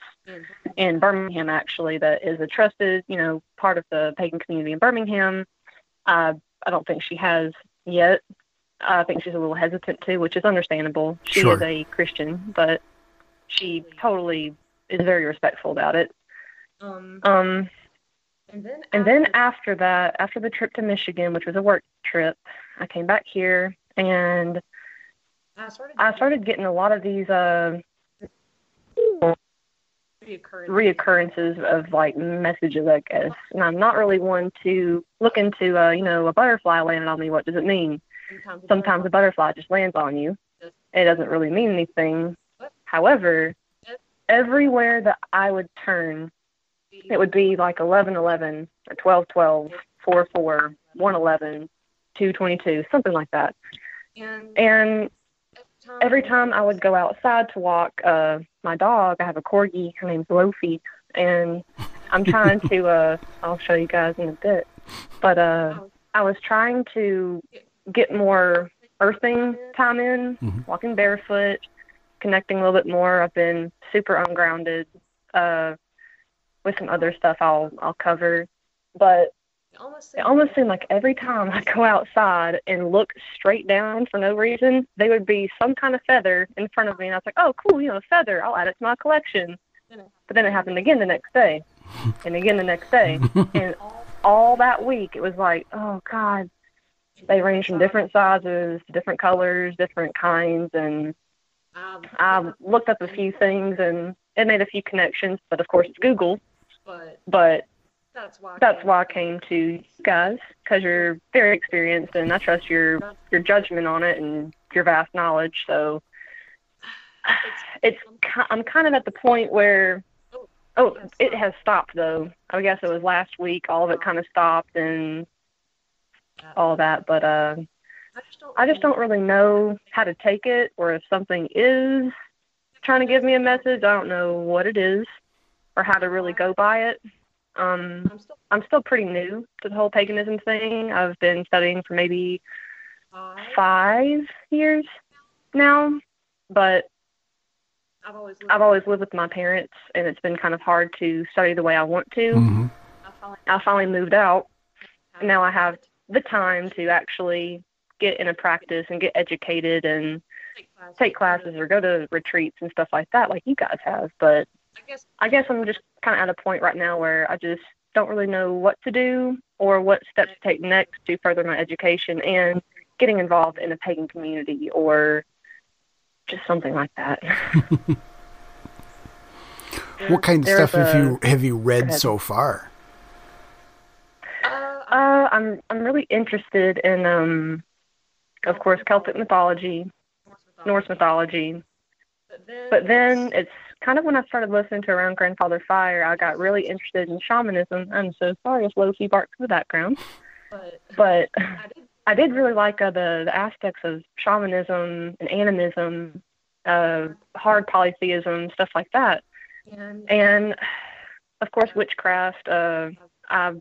in Birmingham, actually, that is a trusted, you know, part of the pagan community in Birmingham. Uh, I don't think she has yet. I think she's a little hesitant too, which is understandable. She Sure. is a Christian, but she totally is very respectful about it. Um, Um, and then and then after that, after the trip to Michigan, which was a work trip, I came back here and I started, I started getting a lot of these uh, reoccurring. reoccurrences of like messages, I guess. And I'm not really one to look into, uh, you know, a butterfly landed on me. What does it mean? Sometimes, Sometimes a butterfly just lands on you. It doesn't really mean anything. However, everywhere that I would turn, it would be like 1111 or 1212, 44, 111, 222, something like that. and And every time I would go outside to walk uh, my dog, I have a corgi. Her name's Lofi, and I'm trying to. Uh, I'll show you guys in a bit, but uh, I was trying to get more earthing time in, Mhm. walking barefoot, connecting a little bit more. I've been super ungrounded uh, with some other stuff I'll I'll cover, but it almost it almost seemed like every time I go outside and look straight down for no reason, there would be some kind of feather in front of me, and I was like, "Oh, cool, you know, a feather. I'll add it to my collection." But then it happened again the next day, and again the next day, and all that week it was like, "Oh God." They range from different sizes, different colors, different kinds, and um, I looked up a few things and it made a few connections. But of course, it's Google. but But that's why. that's why I came to you guys because you're very experienced and I trust your your judgment on it and your vast knowledge. So it's ki- I'm kind of at the point where oh it has stopped though. I guess it was last week. All of it kind of stopped and all that. But uh, I just don't. I just don't really know how to take it or if something is trying to give me a message. I don't know what it is or how to really go by it. Um, I'm still I'm still pretty new to the whole paganism thing. I've been studying for maybe five. five years now, but I've always. Lived I've always lived with my parents, and it's been kind of hard to study the way I want to. Mhm. I finally moved out, and now I have the time to actually get in a practice and get educated and take classes. or go to retreats and stuff like that, like you guys have. But I guess I guess I'm just kind of at a point right now where I just don't really know what to do or what steps to take next to further my education and getting involved in a pagan community or just something like that. What kind of There's stuff have you have you read so far? uh, Uh, I'm I'm really interested in um, of course, Celtic mythology, Norse mythology. But then it's kind of when I started listening to Around Grandfather Fire, I got really interested in shamanism. I'm so sorry if Lofi barks in the background. But but I did I did really like uh, the, the aspects of shamanism and animism, uh, hard polytheism, stuff like that. And of course, witchcraft. Uh, I've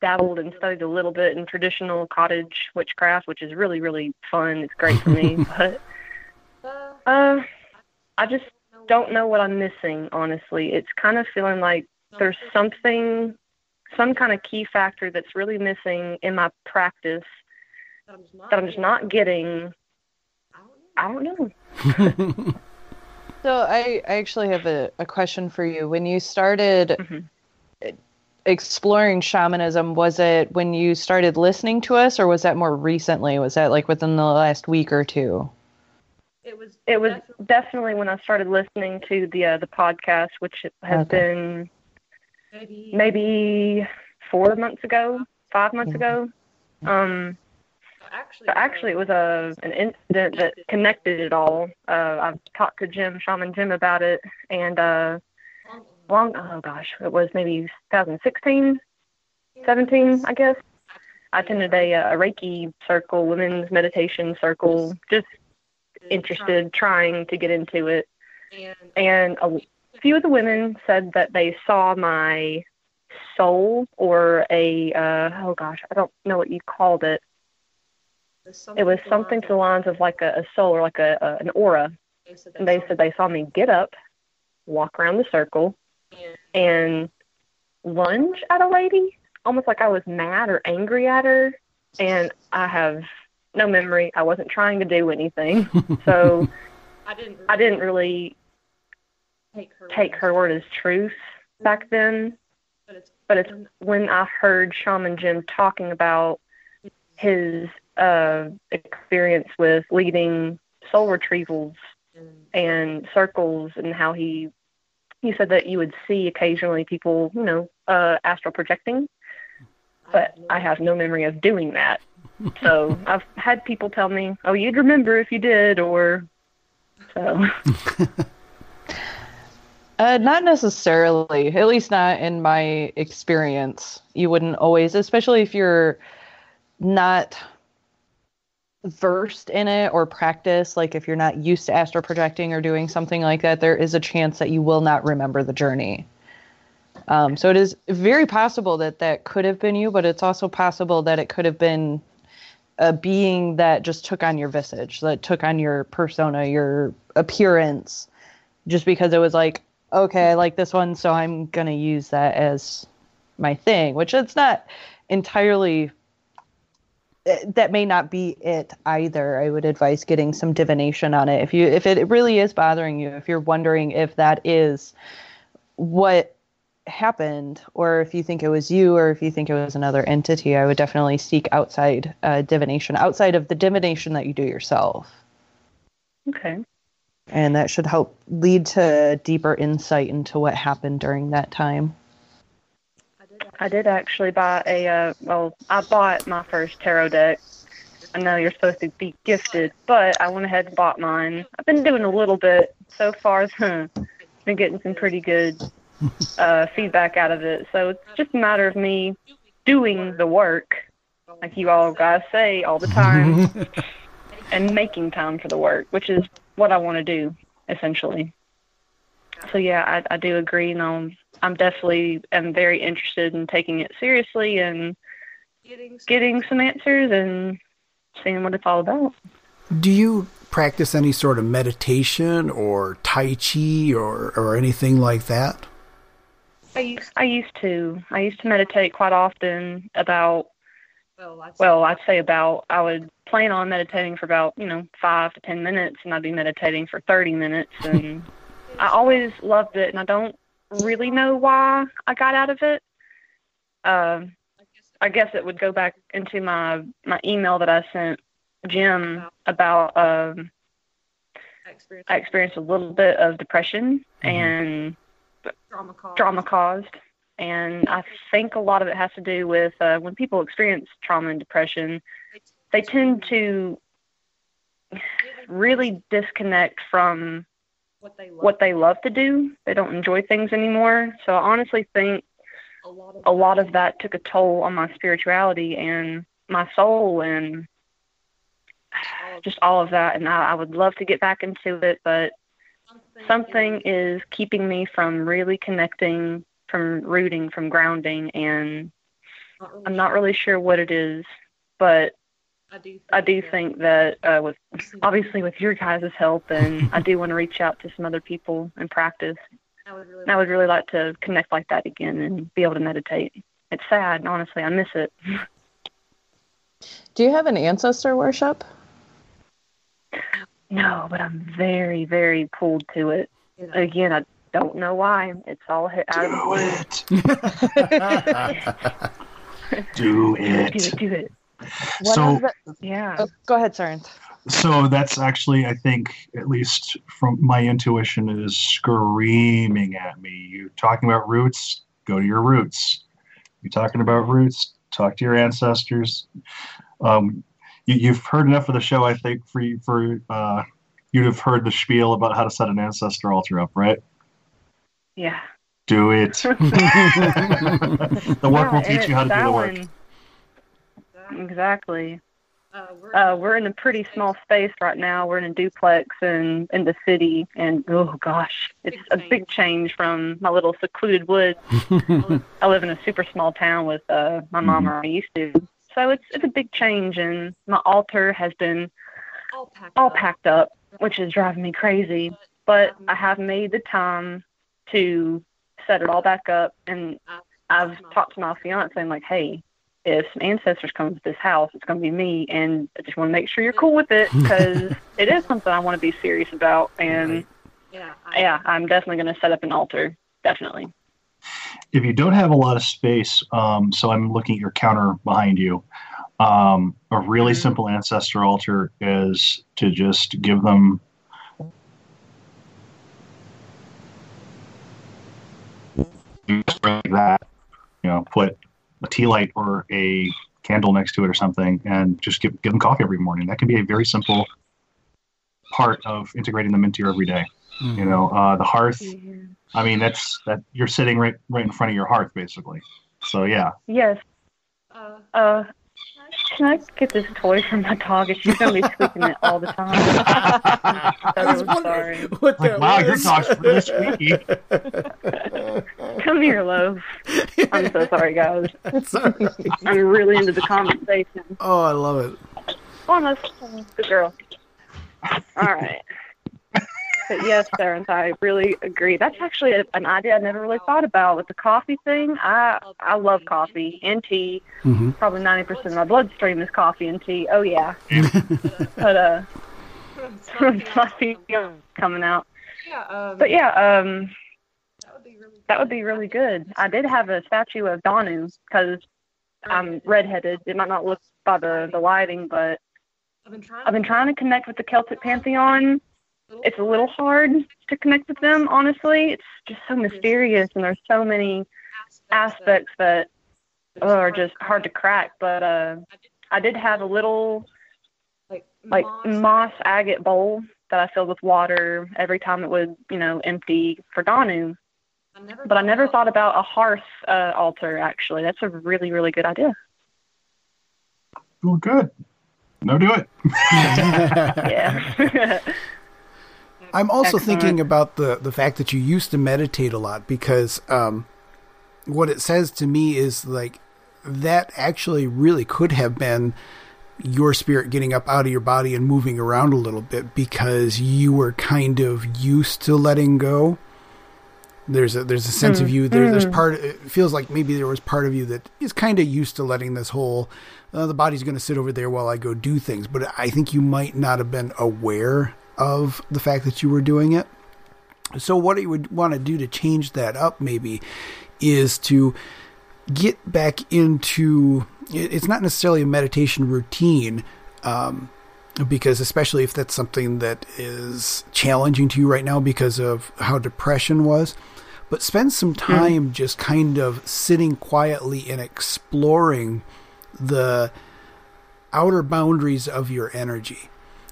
dabbled and studied a little bit in traditional cottage witchcraft, which is really, really fun. It's great for me. but uh, I just don't know what I'm missing, honestly. It's kind of feeling like there's something, some kind of key factor that's really missing in my practice that I'm just not getting. I don't know. So I, I actually have a, a question for you. When you started Mhm. exploring shamanism, was it when you started listening to us or was that more recently? Was that like within the last week or two? It was. It was definitely when I started listening to the uh, the podcast, which has Okay. been maybe. maybe four months ago, five months Mhm. ago. Um, Actually. So actually, it was a an incident that connected it all. Uh, I've talked to Jim, Shaman Jim, about it, and uh, long oh gosh, it was maybe 2016, 17, I guess. I attended a, uh, a Reiki circle, women's meditation circle, just interested, trying to get into it. And a few of the women said that they saw my soul or a uh, oh gosh, I don't know what you called it it was something to the lines of like a, a soul or like a, a an aura. And they said they saw me get up, walk around the circle, and lunge at a lady, almost like I was mad or angry at her. And I have no memory. I wasn't trying to do anything, so I didn't. I didn't really take her. take her word as truth back then. But it's. But it's when I heard Shaman Jim talking about his uh, experience with leading soul retrievals and circles and how he he said that you would see occasionally people, you know, uh, astral projecting, but I have no memory of doing that. So I've had people tell me, "Oh, you'd remember if you did," or so. Uh, not necessarily, at least not in my experience. You wouldn't always, especially if you're not versed in it or practice, like if you're not used to astral projecting or doing something like that, there is a chance that you will not remember the journey. Um, so it is very possible that that could have been you, but it's also possible that it could have been a being that just took on your visage, that took on your persona, your appearance, just because it was like, okay, I like this one, so I'm gonna use that as my thing, which it's not entirely eh, that may not be it either. I would advise getting some divination on it. If you if it really is bothering you, if you're wondering if that is what happened or if you think it was you or if you think it was another entity, I would definitely seek outside uh, divination, outside of the divination that you do yourself. Okay. And that should help lead to deeper insight into what happened during that time. I did actually buy a uh, well, I bought my first tarot deck. I know you're supposed to be gifted, but I went ahead and bought mine. I've been doing a little bit so far. been getting some pretty good uh, feedback out of it. So it's just a matter of me doing the work, like you all guys say all the time, and making time for the work, which is what I want to do essentially. So yeah, I, I do agree, and I'm, I'm definitely am very interested in taking it seriously and Getting. getting some answers and seeing what it's all about. Do you practice any sort of meditation or Tai Chi or, or anything like that? I used I used to I used to meditate quite often. About Well, I'd well, I'd say about I would plan on meditating for about you know five to ten minutes, and I'd be meditating for thirty minutes, and I always loved it, and I don't really know why I got out of it. Um, I guess it would go back into my my email that I sent Jim about um. I experienced a little bit of depression and drama call. drama caused And I think a lot of it has to do with uh, when people experience trauma and depression, they tend to really disconnect from what they love. what they love to do. They don't enjoy things anymore. So I honestly think a lot of a lot of that took a toll on my spirituality and my soul and just all of that. And I, I would love to get back into it, but something is keeping me from really connecting, from rooting, from grounding, and I'm not really sure what it is, but I do. I do think that uh, with obviously with your guys' help, and I do want to reach out to some other people and practice. I would really. And I would really like to connect like that again and be able to meditate. It's sad, honestly. I miss it. Do you have an ancestor worship? No, but I'm very, very pulled to it. Again, I don't know why. It's all hit out of the Do it. Do it, do it. What So- is it? Yeah. Oh, go ahead, Sarenth. So that's actually, I think, at least from my intuition, is screaming at me. You're talking about roots, go to your roots. You're talking about roots, talk to your ancestors. Um, you, you've heard enough of the show, I think, for you, for uh, you'd have heard the spiel about how to set an ancestor altar up, right? Yeah. Do it. the work will Yeah, and teach you how to do the work. one- Exactly. uh, we're, Uh, we're in a pretty small space right now. We're in a duplex and in the city, and oh gosh, it's Big a change. big change from my little secluded woods. I live in a super small town with uh, my mom Mhm. or I used to, so it's it's a big change. And my altar has been all packed. all up. packed up, which is driving me crazy. But I have made the time to set it all back up, and uh, I've talked to my fiance and like, hey, if some ancestors come to this house, it's going to be me, and I just want to make sure you're cool with it because it is something I want to be serious about. And Yeah. I, yeah, I'm definitely going to set up an altar. Definitely. If you don't have a lot of space, um, so I'm looking at your counter behind you. Um, a really Mhm. simple ancestor altar is to just give them. Like that, you know, put a tea light or a candle next to it or something, and just give give them coffee every morning. That can be a very simple part of integrating them into your everyday. You know, uh, the hearth. I mean, that's that you're sitting right right in front of your hearth, basically. So yeah, Yes. uh, Uh, can I get this toy from my dog? She's going to be squeaking it all the time. I was I'm wondering sorry. what like that wow, your was. dog's really squeaky. Come here, Loaf. I'm so sorry, guys. It's all right. I'm really into the conversation. Oh, I love it. Almost. Good girl. All right. But yes, Sarah, I really agree. That's actually a, an idea I never really thought about with the coffee thing. I I love coffee and tea. hmm Probably ninety percent of my bloodstream is coffee and tea. Oh yeah. But uh, coffee coming out. yeah. Um, But yeah, um, that would be really. that would be really good. I did have a statue of Danu because I'm redheaded. It might not look by the the lighting, but I've been trying. I've been trying to connect with the Celtic pantheon. It's a little hard to connect with them, honestly. It's just so mysterious, and there's so many aspects that oh, are just hard to crack. But uh, I did have a little like moss agate bowl that I filled with water every time it would, you know, empty for Danu. But I never thought about a hearth uh, altar. Actually, that's a really, really good idea. Well, good. No, do it. Yeah. I'm also Excellent. thinking about the the fact that you used to meditate a lot because um, what it says to me is like that actually really could have been your spirit getting up out of your body and moving around a little bit because you were kind of used to letting go. There's a there's a sense of you there, there's part it feels like maybe there was part of you that is kind of used to letting this whole uh, the body's going to sit over there while I go do things but I think you might not have been aware of the fact that you were doing it. So what you would want to do to change that up maybe is to get back into it's not necessarily a meditation routine um, because especially if that's something that is challenging to you right now because of how depression was but spend some time just kind of sitting quietly and exploring the outer boundaries of your energy.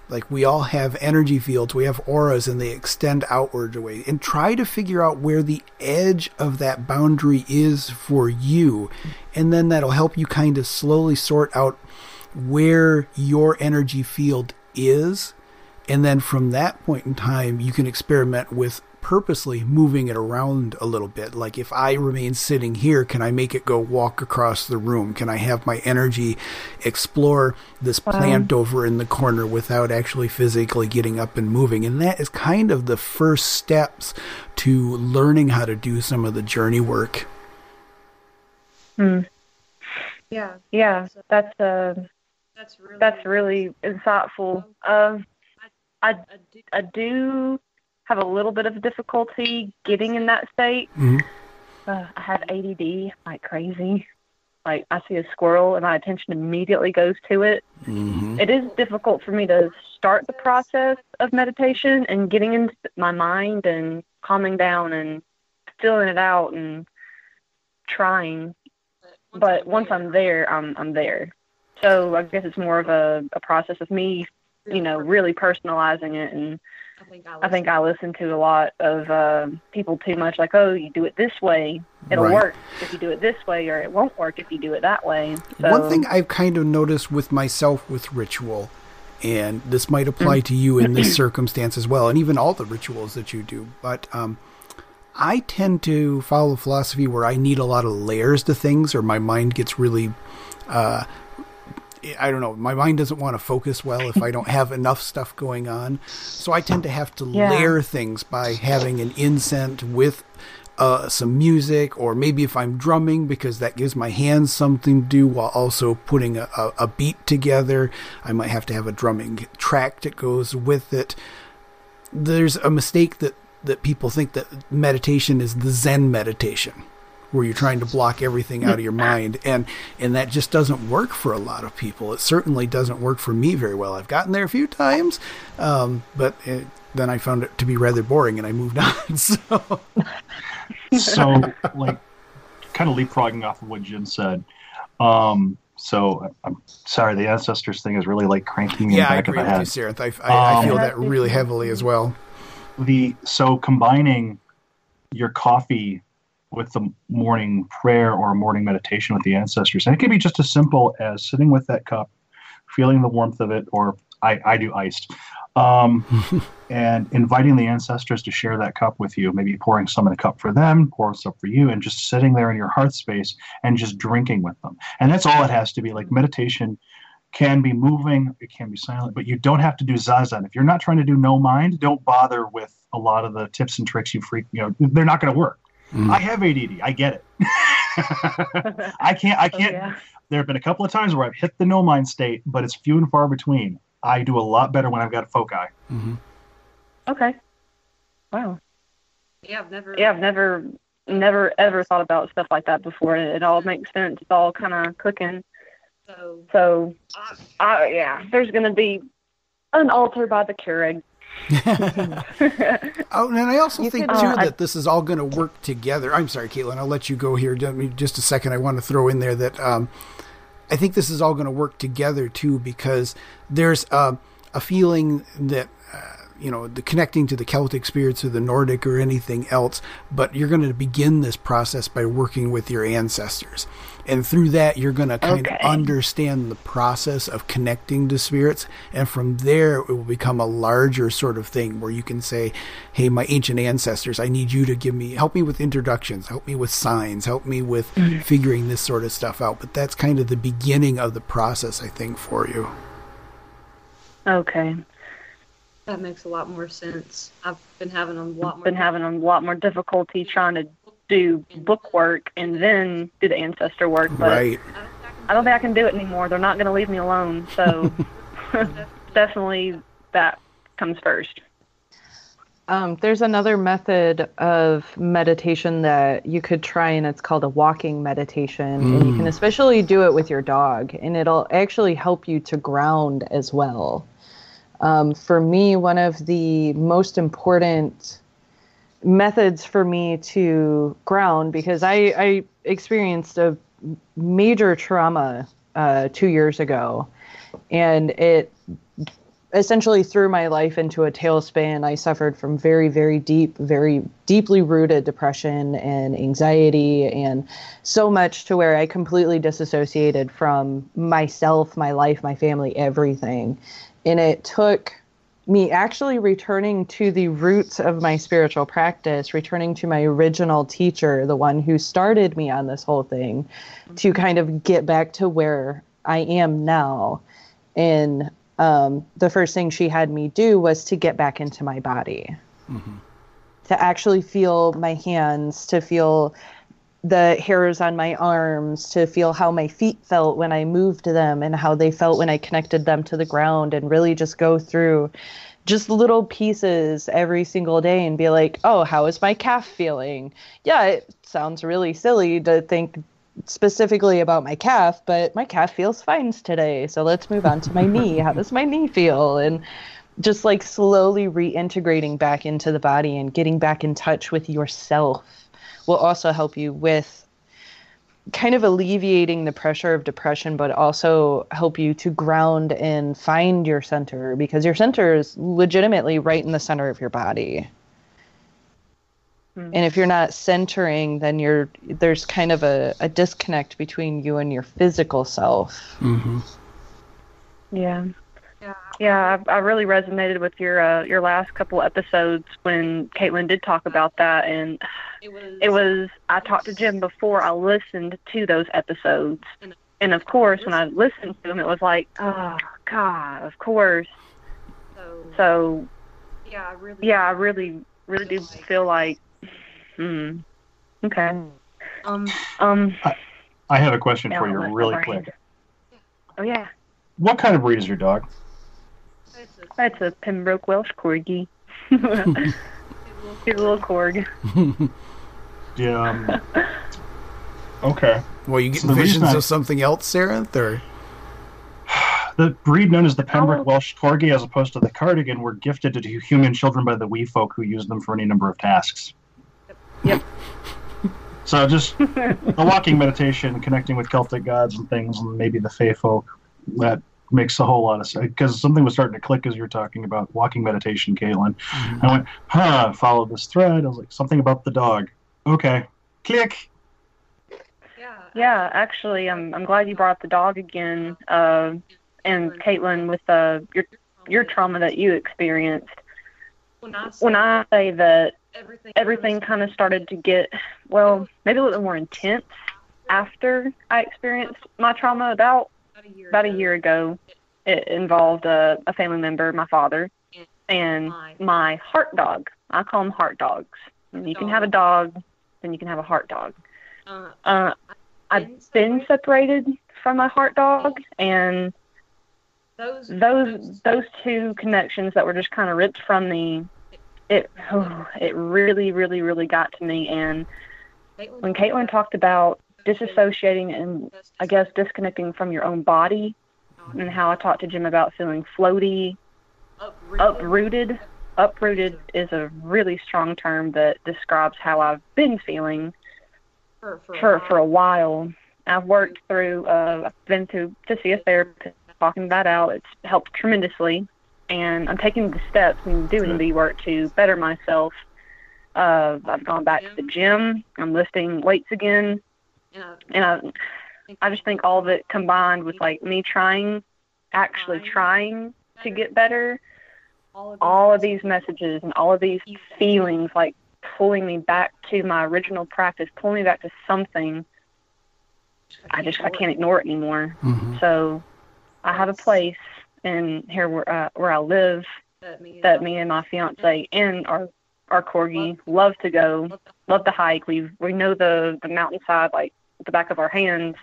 Like we all have energy fields, we have auras, and they extend outward away. And try to figure out where the edge of that boundary is for you. And then that'll help you kind of slowly sort out where your energy field is. And then from that point in time, you can experiment with purposely moving it around a little bit. Like if I remain sitting here, can I make it go walk across the room? Can I have my energy explore this plant over in the corner without actually physically getting up and moving? And that is kind of the first steps to learning how to do some of the journey work. Hmm. Yeah, Yeah, that's uh, that's really that's really insightful. Um, I I do have a little bit of difficulty getting in that state. Mhm. Uh, I have ADD like crazy. Like I see a squirrel and my attention immediately goes to it. Mm-hmm. It is difficult for me to start the process of meditation and getting into my mind and calming down and filling it out and trying. But once I'm there, I'm I'm there. So I guess it's more of a, a process of me, you know, really personalizing it and I think I, I think I listen to a lot of uh, people too much, like, oh, you do it this way, it'll Right. work if you do it this way, or it won't work if you do it that way. So, One thing I've kind of noticed with myself with ritual, and this might apply to you in this circumstance as well, and even all the rituals that you do, but um, I tend to follow a philosophy where I need a lot of layers to things, or my mind gets really. Uh, I don't know. My mind doesn't want to focus well if I don't have enough stuff going on. So I tend to have to Yeah. layer things by having an incense with uh, some music, or maybe if I'm drumming, because that gives my hands something to do while also putting a, a, a beat together. I might have to have a drumming track that goes with it. There's a mistake that, that people think that meditation is the Zen meditation where you're trying to block everything out of your mind and and that just doesn't work for a lot of people it certainly doesn't work for me very well i've gotten there a few times um, but it, then i found it to be rather boring and i moved on so so like kind of leapfrogging off of what Jim said. Um, so I'm sorry, the ancestors thing is really like cranking me in yeah the i back of agree the with you head. Sarenth. I, I, I Um, feel that really heavily as well The so combining your coffee with the morning prayer or morning meditation with the ancestors, and it can be just as simple as sitting with that cup, feeling the warmth of it, or I, I do iced. Um, and inviting the ancestors to share that cup with you, maybe pouring some in a cup for them, pouring some for you, and just sitting there in your heart space and just drinking with them. And that's all it has to be. Like meditation can be moving, it can be silent, but you don't have to do zazen. If you're not trying to do no mind, don't bother with a lot of the tips and tricks you freak, you know, they're not going to work. Mm. I have ADD. I get it. I can't, I Oh, can't, yeah. there have been a couple of times where I've hit the no mind state, but it's few and far between. I do a lot better when I've got foci. Mhm. Okay. Wow. yeah, I've never Yeah, I've never, never ever thought about stuff like that before. It, it all makes sense. It's all kind of clicking. so So, I, I, yeah, there's going to be an altar by the Keurig. Oh, and I also You think could- too Uh, I- that this is all going to work together. I'm sorry, Caitlin. I'll let you go here. Just a second. I want to throw in there that um, I think this is all going to work together too because there's uh, a feeling that uh, you know the connecting to the Celtic spirits or the Nordic or anything else, but you're going to begin this process by working with your ancestors, and through that you're going to kind Okay. of understand the process of connecting to spirits, and from there it will become a larger sort of thing where you can say, "Hey, my ancient ancestors, I need you to give me help me with introductions, help me with signs, help me with mm-hmm. figuring this sort of stuff out." But that's kind of the beginning of the process, I think, for you. Okay. that makes a lot more sense. I've been having a lot more Been having a lot more difficulty trying to do book work and then do the ancestor work, but right. I don't think I can do it anymore. They're not going to leave me alone. So definitely that comes first. Um, there's another method of meditation that you could try, and it's called a walking meditation. And you can especially do it with your dog, and it'll actually help you to ground as well. Um, for me, one of the most important methods for me to ground because I, I experienced a major trauma uh, two years ago, and it essentially threw my life into a tailspin. I suffered from very, very deep, very deeply rooted depression and anxiety, and so much to where I completely disassociated from myself, my life, my family, everything. And it took me actually returning to the roots of my spiritual practice, returning to my original teacher, the one who started me on this whole thing, to kind of get back to where I am now. And um, the first thing she had me do was to get back into my body, to actually feel my hands, to feel the hairs on my arms, to feel how my feet felt when I moved them and how they felt when I connected them to the ground, and really just go through just little pieces every single day and be like, oh, how is my calf feeling? Yeah, it sounds really silly to think specifically about my calf, but my calf feels fine today. So let's move on to my knee. How does my knee feel? And just like slowly reintegrating back into the body and getting back in touch with yourself will also help you with kind of alleviating the pressure of depression, but also help you to ground and find your center because your center is legitimately right in the center of your body. And if you're not centering, then you're there's kind of a, a disconnect between you and your physical self. hmm Yeah. Yeah. Yeah, I, I really resonated with your uh, your last couple episodes when Caitlin did talk about that, and It was. it was I talked to Jim before I listened to those episodes, and of course when I listened to them, it was like, oh God, of course. So, So yeah, I really. yeah, I really really do feel like, hmm, okay, Um. um, I have a question for you, really go quick. oh yeah, What kind of breed is your dog? That's a Pembroke Welsh Corgi. He's a little Corg. Yeah. Um, okay. Well, you So getting the visions I- of something else, Sarenth, or The breed known as the Pembroke How- Welsh Corgi, as opposed to the Cardigan, were gifted to human children by the wee folk who used them for any number of tasks. Yep. So just a walking meditation, connecting with Celtic gods and things, and maybe the Fey folk. That makes a whole lot of sense because something was starting to click as you were talking about walking meditation, Caitlin. I went, huh, followed this thread. I was like, something about the dog. Okay. Click. yeah. Yeah, actually, I'm I'm glad you brought up the dog again. Uh, and Caitlin, with uh, your your trauma that you experienced, When I say when I say that everything. everything kind of started to get well, maybe a little more intense after I experienced my trauma about about a year. about a ago, year ago. It involved a, a family member, my father, and my heart dog. I call them heart dogs. And you can have a dog, then you can have a heart dog. Uh, Uh, I've been separated from my heart dog, and those those those two connections that were just kind of ripped from me, it oh, it really, really, really got to me. And when Caitlin talked about disassociating and I guess disconnecting from your own body, and how I talked to Jim about feeling floaty, uprooted. Uprooted is a really strong term that describes how I've been feeling for for, for for a while. I've worked through. Uh, I've been to to see a therapist, talking that out. It's helped tremendously, and I'm taking the steps and doing the work to better myself. Uh, I've gone back to the gym. I'm lifting weights again, and I, and I I just think all of it combined with like me trying, actually trying to get better. All of, All of these messages and all of these feelings like pulling me back to my original practice, pulling me back to something. I just I can't ignore it anymore. Mhm. So I have a place in here where uh, where I live that me, that me and my fiance and our our corgi love to go, love to hike. We we know the the mountainside like the back of our hands,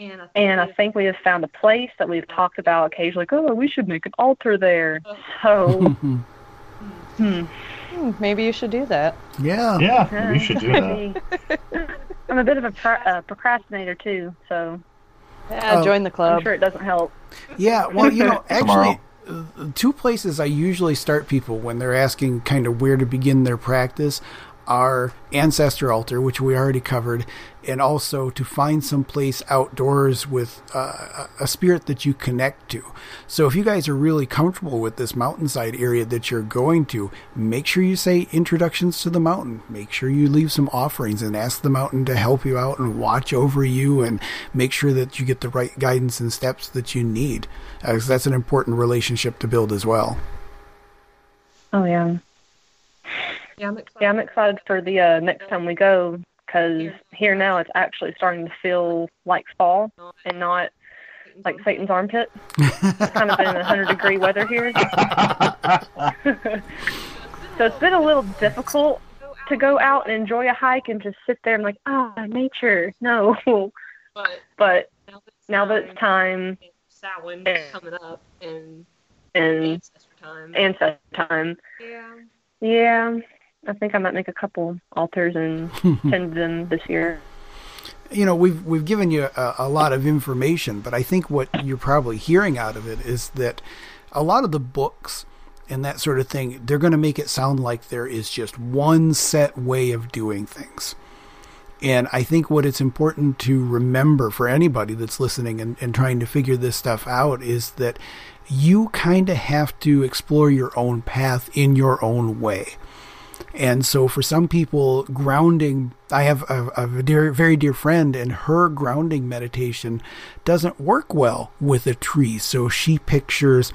and I, and I think we have found a place that we've talked about occasionally. Like, oh, we should make an altar there. So hmm, Hmm, maybe you should do that. yeah. Yeah, you should do that. I'm a bit of a pro- uh, procrastinator too, so Yeah, Oh. join the I'm club. sure it doesn't help. Yeah, well, you know, actually, uh, two places I usually start people when they're asking kind of where to begin their practice our ancestor altar, which we already covered, and also to find some place outdoors with uh, a spirit that you connect to. So if you guys are really comfortable with this mountainside area that you're going to, make sure you say introductions to the mountain. Make sure you leave some offerings and ask the mountain to help you out and watch over you and make sure that you get the right guidance and steps that you need. Because that's an important relationship to build as well. Oh yeah. Yeah, I'm excited. Yeah, I'm excited for the uh, next time we go because here now it's actually starting to feel like fall and not like Satan's armpit. It's kind of been 100 degree weather here. so it's been a little difficult to go out and enjoy a hike and just sit there and like, ah, nature. No. But But now that it's now that it's time Samhain coming up and and ancestor time. ancestor time, yeah. yeah, I think I might make a couple altars and tend them this year. you know we've we've given you a, a lot of information but i think what you're probably hearing out of it is that a lot of the books and that sort of thing they're going to make it sound like there is just one set way of doing things and i think what it's important to remember for anybody that's listening and, and trying to figure this stuff out is that you kind of have to explore your own path in your own way and so for some people, grounding, I have a, a dear, very dear friend, and her grounding meditation doesn't work well with a tree. So she pictures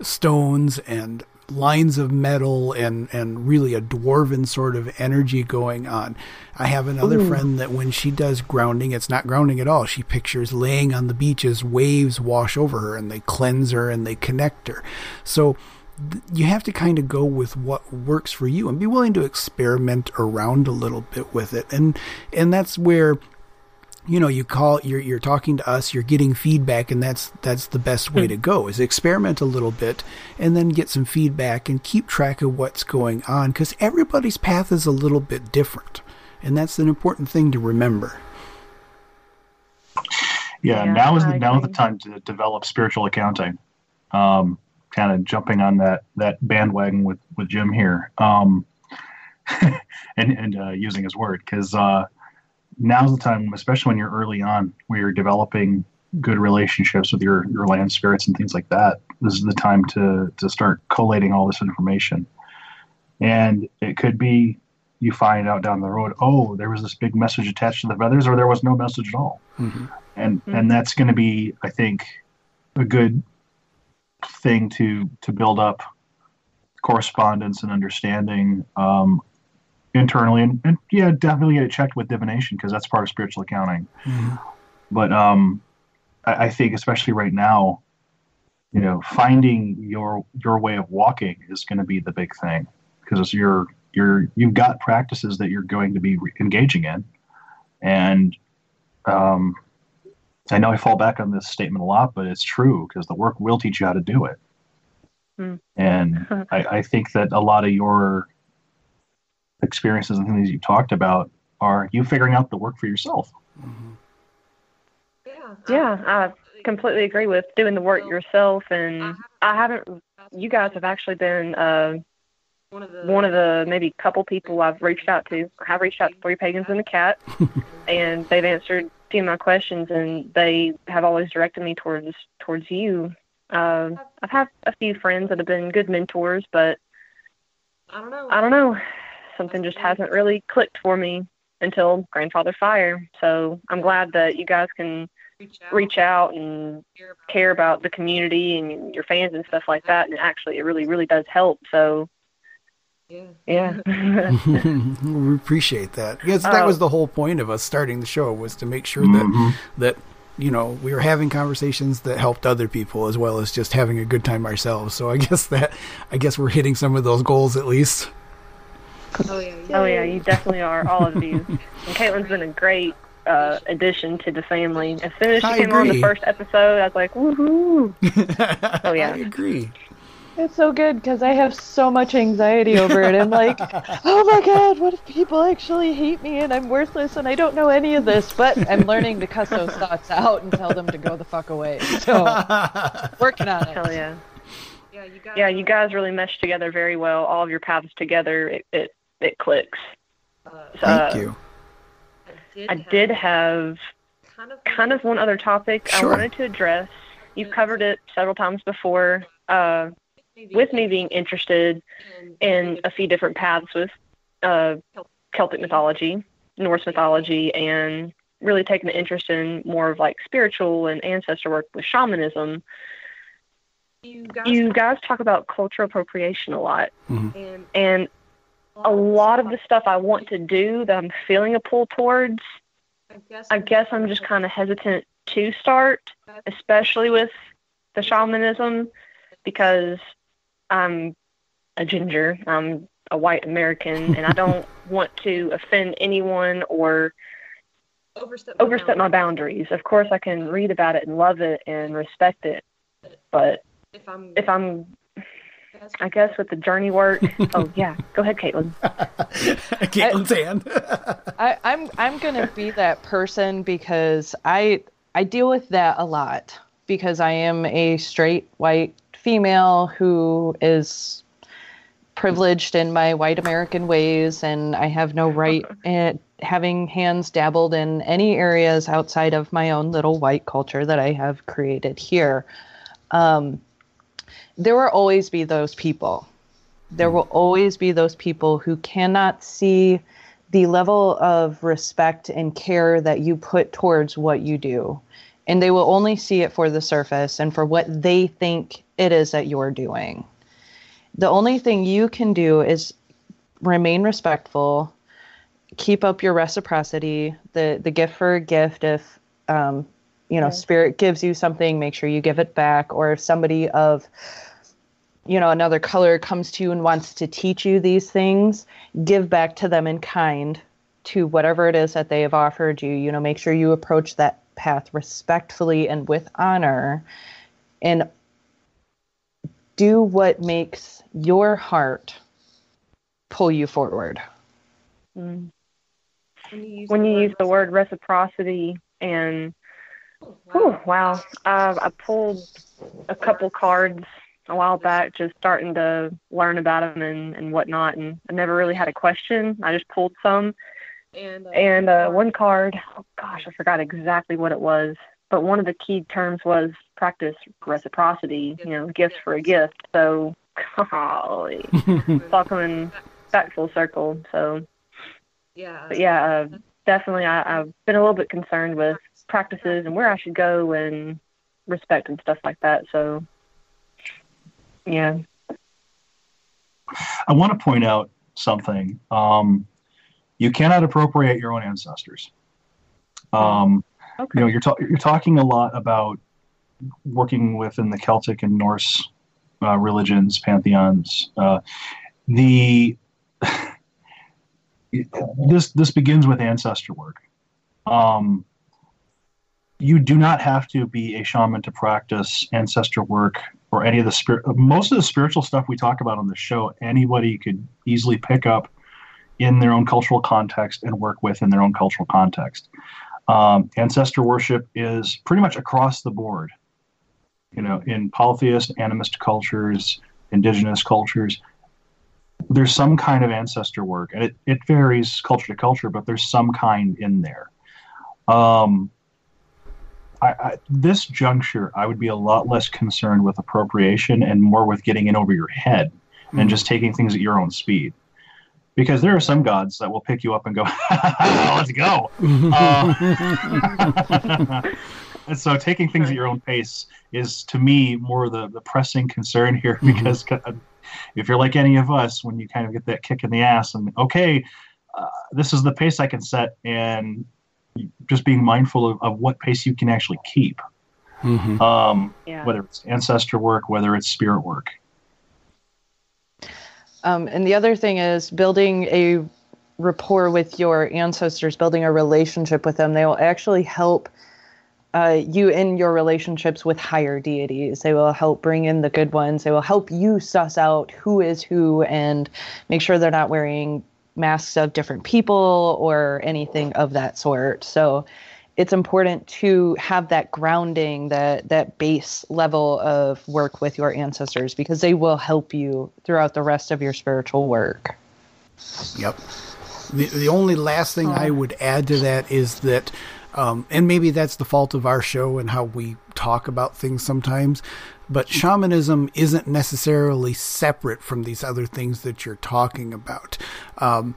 stones and lines of metal and, and really a dwarven sort of energy going on. I have another friend that when she does grounding, it's not grounding at all. She pictures laying on the beach as waves wash over her and they cleanse her and they connect her. So you have to kind of go with what works for you and be willing to experiment around a little bit with it. And and that's where you know you call you're you're talking to us you're getting feedback and that's that's the best way to go is experiment a little bit and then get some feedback and keep track of what's going on cuz everybody's path is a little bit different and that's an important thing to remember Yeah, Yeah, now is the now is the time to develop spiritual accounting. Um, kind of jumping on that that bandwagon with with Jim here, um, and and uh, using his word because uh, now's the time, especially when you're early on, where you're developing good relationships with your your land spirits and things like that. This is the time to to start collating all this information, and it could be you find out down the road, oh, there was this big message attached to the feathers, or there was no message at all and Mhm. and that's going to be i think a good thing to to build up correspondence and understanding um, internally. And, and yeah definitely get it checked with divination because that's part of spiritual accounting. But um, I, I think especially right now you know finding your your way of walking is going to be the big thing because you're you're you've got practices that you're going to be re- engaging in. And um, I know I fall back on this statement a lot, but it's true because the work will teach you how to do it. Hmm. And I, I think that a lot of your experiences and things you talked about are you figuring out the work for yourself. Yeah. Yeah, I completely agree with doing the work yourself, and I haven't. You guys have actually been uh, one of the one of the maybe couple people I've reached out to. I've reached out to Three Pagans and a Cat, and they've answered a few of my questions, and they have always directed me towards towards you. Uh, I've had a few friends that have been good mentors, but I don't know. I don't know, something just hasn't really clicked for me until Grandfather Fire. So I'm glad that you guys can reach out. reach out and care about- care about the community and your fans and stuff like that. And actually, it really, really does help. So, Yeah. yeah. we appreciate that because that Oh. was the whole point of us starting the show was to make sure that Mhm. that you know we were having conversations that helped other people as well as just having a good time ourselves so i guess that i guess we're hitting some of those goals at least Oh yeah. oh, yeah, you definitely are, all of you. And Caitlin's been a great uh, addition to the family. As soon as she I came on the first episode, I was like, woohoo. Oh, yeah. i agree It's so good because I have so much anxiety over it. I'm like, oh my god, what if people actually hate me and I'm worthless and I don't know any of this? But I'm learning to cuss those thoughts out and tell them to go the fuck away. So working on it. Hell yeah. yeah, you guys really mesh together very well. All of your paths together, it it, it clicks. Thank Uh, you. I did have kind of one other topic I wanted to address. You've covered it several times before. Uh, with me being interested in a few different paths with uh, Celtic mythology, Norse mythology, and really taking an interest in more of like spiritual and ancestor work with shamanism. You guys talk about cultural appropriation a lot, and and a lot of the stuff I want to do that I'm feeling a pull towards, I guess I'm just kind of hesitant to start, especially with the shamanism, because I'm a ginger, I'm a white American, and I don't want to offend anyone or overstep overstep my boundaries. Of course, I can read about it and love it and respect it, but If I'm if I'm, I guess, with the journey work, oh yeah, go ahead, Caitlin. Caitlin's hand. I, I'm I'm gonna be that person because I I deal with that a lot because I am a straight white female who is privileged in my white American ways and I have no right at having hands dabbled in any areas outside of my own little white culture that I have created here. Um, there will always be those people. There will always be those people who cannot see the level of respect and care that you put towards what you do. And they will only see it for the surface and for what they think it is that you're doing. The only thing you can do is remain respectful, keep up your reciprocity, the, the gift for a gift. If, um, you know, Yeah. spirit gives you something, make sure you give it back. Or if somebody of, you know, another color comes to you and wants to teach you these things, give back to them in kind to whatever it is that they have offered you. You know, make sure you approach that path respectfully and with honor and do what makes your heart pull you forward. Mm. when you use When you use the word reciprocity and Oh, Oh, wow. Uh, I pulled a couple cards a while back, just starting to learn about them and, and whatnot. And I never really had a question. I just pulled some. And uh, And uh, one card, oh gosh, I forgot exactly what it was. But one of the key terms was practice reciprocity, you know, gifts for a gift. So, golly, it's all coming back full circle. So, yeah, but yeah, uh, definitely, I, I've been a little bit concerned with practices and where I should go and respect and stuff like that. So, yeah. I want to point out something. Um, you cannot appropriate your own ancestors. Um, Okay. you know, you're, ta- you're talking a lot about working within the Celtic and Norse uh, religions, pantheons. Uh, the this this begins with ancestor work. Um, you do not have to be a shaman to practice ancestor work or any of the spirit. Most of the spiritual stuff we talk about on the show, anybody could easily pick up in their own cultural context and work with in their own cultural context. Um, ancestor worship is pretty much across the board. You know, in polytheist, animist cultures, indigenous cultures, there's some kind of ancestor work, and it, it varies culture to culture, but there's some kind in there. Um, I, I, this juncture, I would be a lot less concerned with appropriation and more with getting in over your head and just taking things at your own speed. Because there are some gods that will pick you up and go, let's go. Uh, and so taking things at your own pace is, to me, more the, the pressing concern here. Mhm. Because uh, if you're like any of us, when you kind of get that kick in the ass and, okay, uh, this is the pace I can set, and just being mindful of, of what pace you can actually keep, Mhm. um, Yeah. whether it's ancestor work, whether it's spirit work. Um, and the other thing is building a rapport with your ancestors, building a relationship with them. They will actually help uh, you in your relationships with higher deities. They will help bring in the good ones. They will help you suss out who is who and make sure they're not wearing masks of different people or anything of that sort. So it's important to have that grounding, that that base level of work with your ancestors because they will help you throughout the rest of your spiritual work. Yep. The, the only last thing I would add to that is that, um, and maybe that's the fault of our show and how we talk about things sometimes, but shamanism isn't necessarily separate from these other things that you're talking about. Um,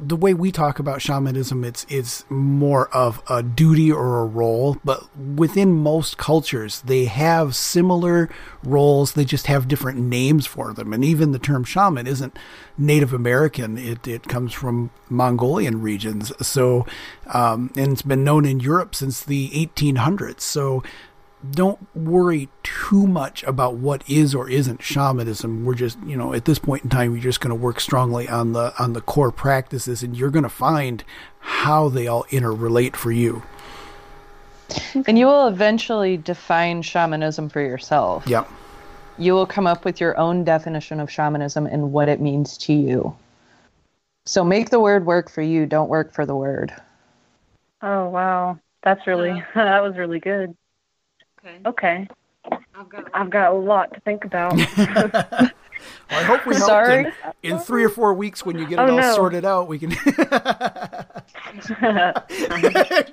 the way we talk about shamanism, it's it's more of a duty or a role, but within most cultures, they have similar roles. They just have different names for them, and even the term shaman isn't Native American. It it comes from Mongolian regions. So, um, and it's been known in Europe since the 1800s. So don't worry too much about what is or isn't shamanism. We're just, you know, at this point in time, you're just going to work strongly on the on the core practices, and you're going to find how they all interrelate for you. And you will eventually define shamanism for yourself. Yep. You will come up with your own definition of shamanism and what it means to you. So make the word work for you. Don't work for the word. Oh wow, that's really that was really good. Okay. Okay, I've got. I've got a lot to think about. Well, I hope we helped. Sorry. In, in three or four weeks, when you get it Oh, all no. sorted out, we can.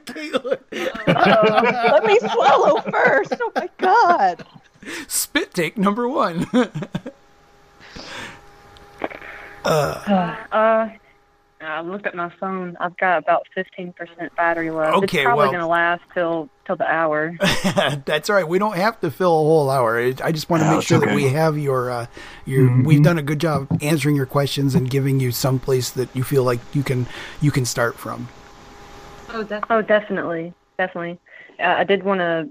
Caitlin, Let me swallow first. Oh my God. spit take number one. Uh, uh, I looked at my phone. I've got about fifteen percent battery left. Okay, it's probably well- gonna last till till the hour. That's all right. We don't have to fill a whole hour. I I just want to No, make it's sure that we have your uh, your. We've done a good job answering your questions and giving you some place that you feel like you can you can start from. Oh, definitely. Oh, definitely, definitely. Uh, I did want to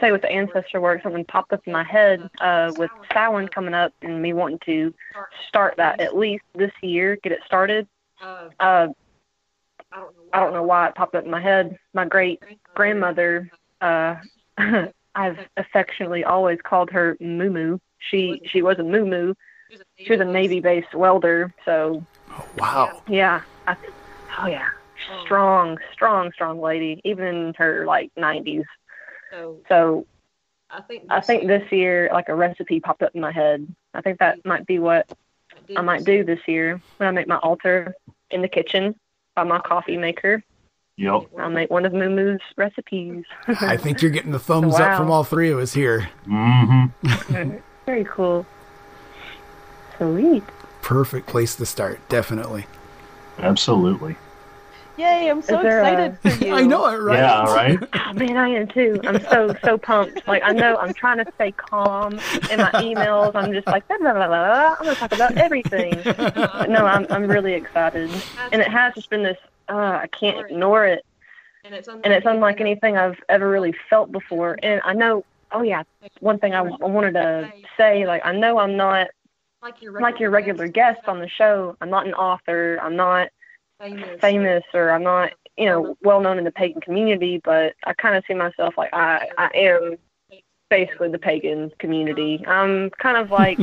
say with the ancestor work, something popped up in my head uh, with Samhain coming up and me wanting to start that at least this year, get it started. Uh, Uh, I don't know. I don't know why it popped up in my head. My great grandmother, uh, I've affectionately always called her Moo Moo. She she was a Moo Moo. She was a Navy-based welder, so Oh, wow. yeah. I, oh yeah, strong, strong, strong lady, even in her like 90s. So So I think. I think this year, like a recipe popped up in my head. I think that might be what I might do this year when I make my altar in the kitchen by my coffee maker. Yep. I'll make one of Moo Moo's recipes. I think you're getting the thumbs up Wow. from all three of us here. Mm-hmm. Very cool. Sweet. Perfect place to start, definitely. Absolutely. Yay, I'm so Is there excited for you. I know it, right? Yeah, right? Oh, man, I am too. I'm so so pumped. Like I know I'm trying to stay calm in my emails. I'm just like blah, blah, blah, blah. I'm gonna talk about everything. But no, I'm I'm really excited, and it has just been this. Uh, I can't ignore it, and it's unlike, and it's unlike anything I've ever really felt before. And I know. Oh yeah, one thing I, I wanted to say, like I know I'm not like your like your regular guest on the show. I'm not an author. I'm not famous. famous or I'm not, you know, uh-huh. well known in the pagan community, but I kind of see myself like I, I am basically the pagan community. I'm kind of like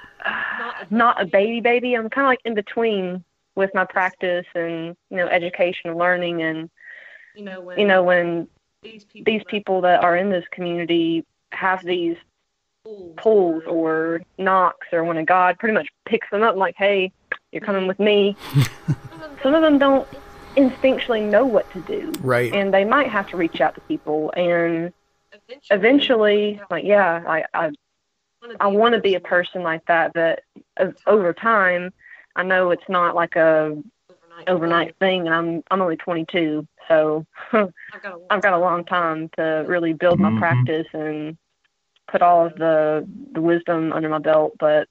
not a baby baby. I'm kind of like in between with my practice and, you know, education and learning and, You know when you know, when these people these people that are in this community have these pulls or knocks or when a god pretty much picks them up like, hey, you're coming with me. Some of them don't instinctually know what to do. Right. And they might have to reach out to people and eventually like yeah, I I I want to be a person like that but o- over time I know it's not like a overnight thing and I'm I'm only 22 so I've got a I've got a long time to really build my Mhm. practice and put all of the the wisdom under my belt but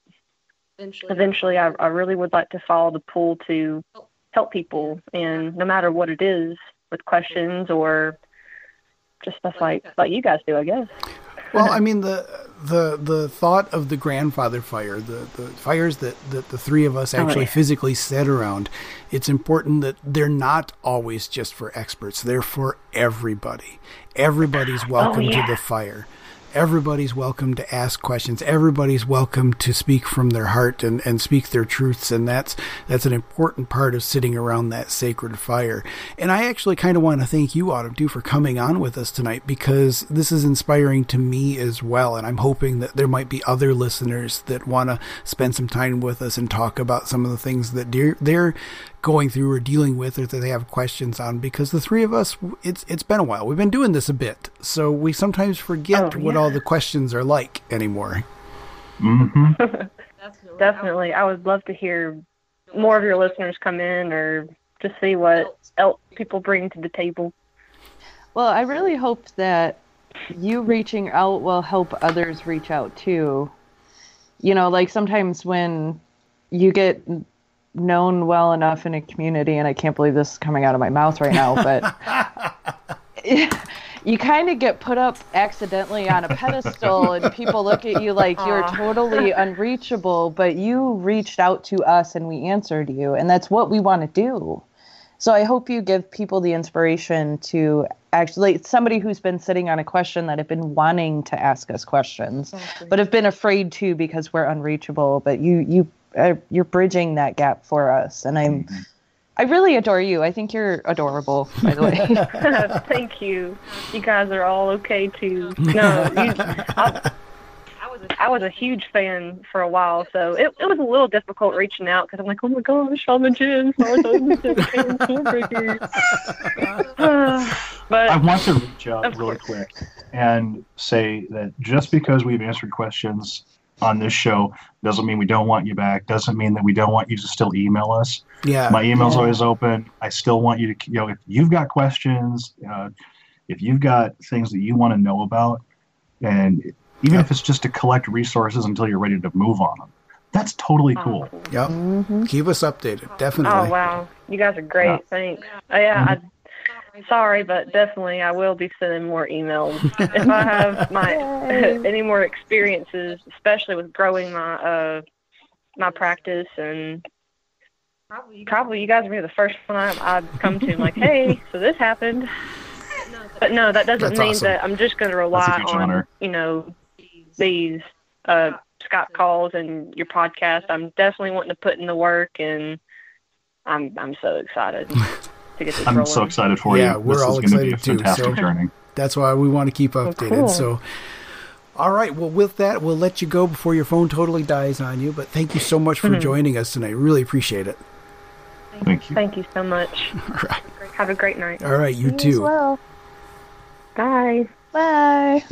eventually. eventually I, I really would like to follow the pull to oh. help people and no matter what it is with questions or just stuff like like you guys do I guess Well, I mean the the the thought of the grandfather fire, the the fires that that the three of us oh, actually yeah. physically set around. It's important that they're not always just for experts. They're for everybody. Everybody's oh, welcome yeah. to the fire. Everybody's welcome to ask questions. Everybody's welcome to speak from their heart and, and speak their truths. And that's, that's an important part of sitting around that sacred fire. And I actually kind of want to thank you, Autumn, too, for coming on with us tonight because this is inspiring to me as well. And I'm hoping that there might be other listeners that want to spend some time with us and talk about some of the things that they're, they're going through or dealing with or that they have questions on because the three of us it's it's been a while we've been doing this a bit so we sometimes forget Oh, what. All the questions are like anymore hmm Definitely. I would love to hear more of your listeners come in or just see what else people bring to the table. Well, I really hope that you reaching out will help others reach out too. You know, like sometimes when you get known well enough in a community, and I can't believe this is coming out of my mouth right now, but you kind of get put up accidentally on a pedestal, and people look at you like you're Aw. totally unreachable, but you reached out to us and we answered you, and that's what we want to do. So I hope you give people the inspiration to actually somebody who's been sitting on a question that have been wanting to ask us questions, but have been afraid to because we're unreachable. But you you uh, you're bridging that gap for us, and I'm I really adore you. I think you're adorable, by the way. Thank you. You guys are all okay too. No, you, I, I was a, I was a huge fan for a while, so it, it was a little difficult reaching out because I'm like, oh my gosh, I'm a Jim, Stars but I want to reach out Of really quick and say that just because we've answered questions on this show doesn't mean we don't want you back. Doesn't mean that we don't want you to still email us. yeah My email's Yeah. always open. I still want you to, you know, if you've got questions, uh, if you've got things that you want to know about, and even Yep. if it's just to collect resources until you're ready to move on them, that's totally cool. Oh, yep hmm keep us updated definitely oh wow, you guys are great. Yeah. Thanks. Uh, yeah, I, sorry, but definitely I will be sending more emails if I have my any more experiences, especially with growing my uh my practice and probably you guys will be the first one I, I'd come to like, hey, so this happened. But no, that doesn't That's mean awesome. that I'm just going to rely That's a huge on honor. you know these uh Scott calls and your podcast. I'm definitely wanting to put in the work, and I'm I'm so excited to get this I'm rolling. so excited for Yeah, you. we're this all is going to be a excited too, so- journey. that's why we want to keep updated cool. so all right well with that we'll let you go before your phone totally dies on you but thank you so much for Mhm. joining us tonight really appreciate it Thank you. Thank you so much. all right Have a great night. all right you as too well. Bye. Bye.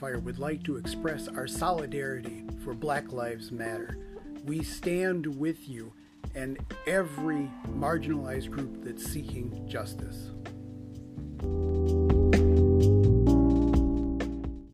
Fire would like to express our solidarity for Black Lives Matter. We stand with you and every marginalized group that's seeking justice.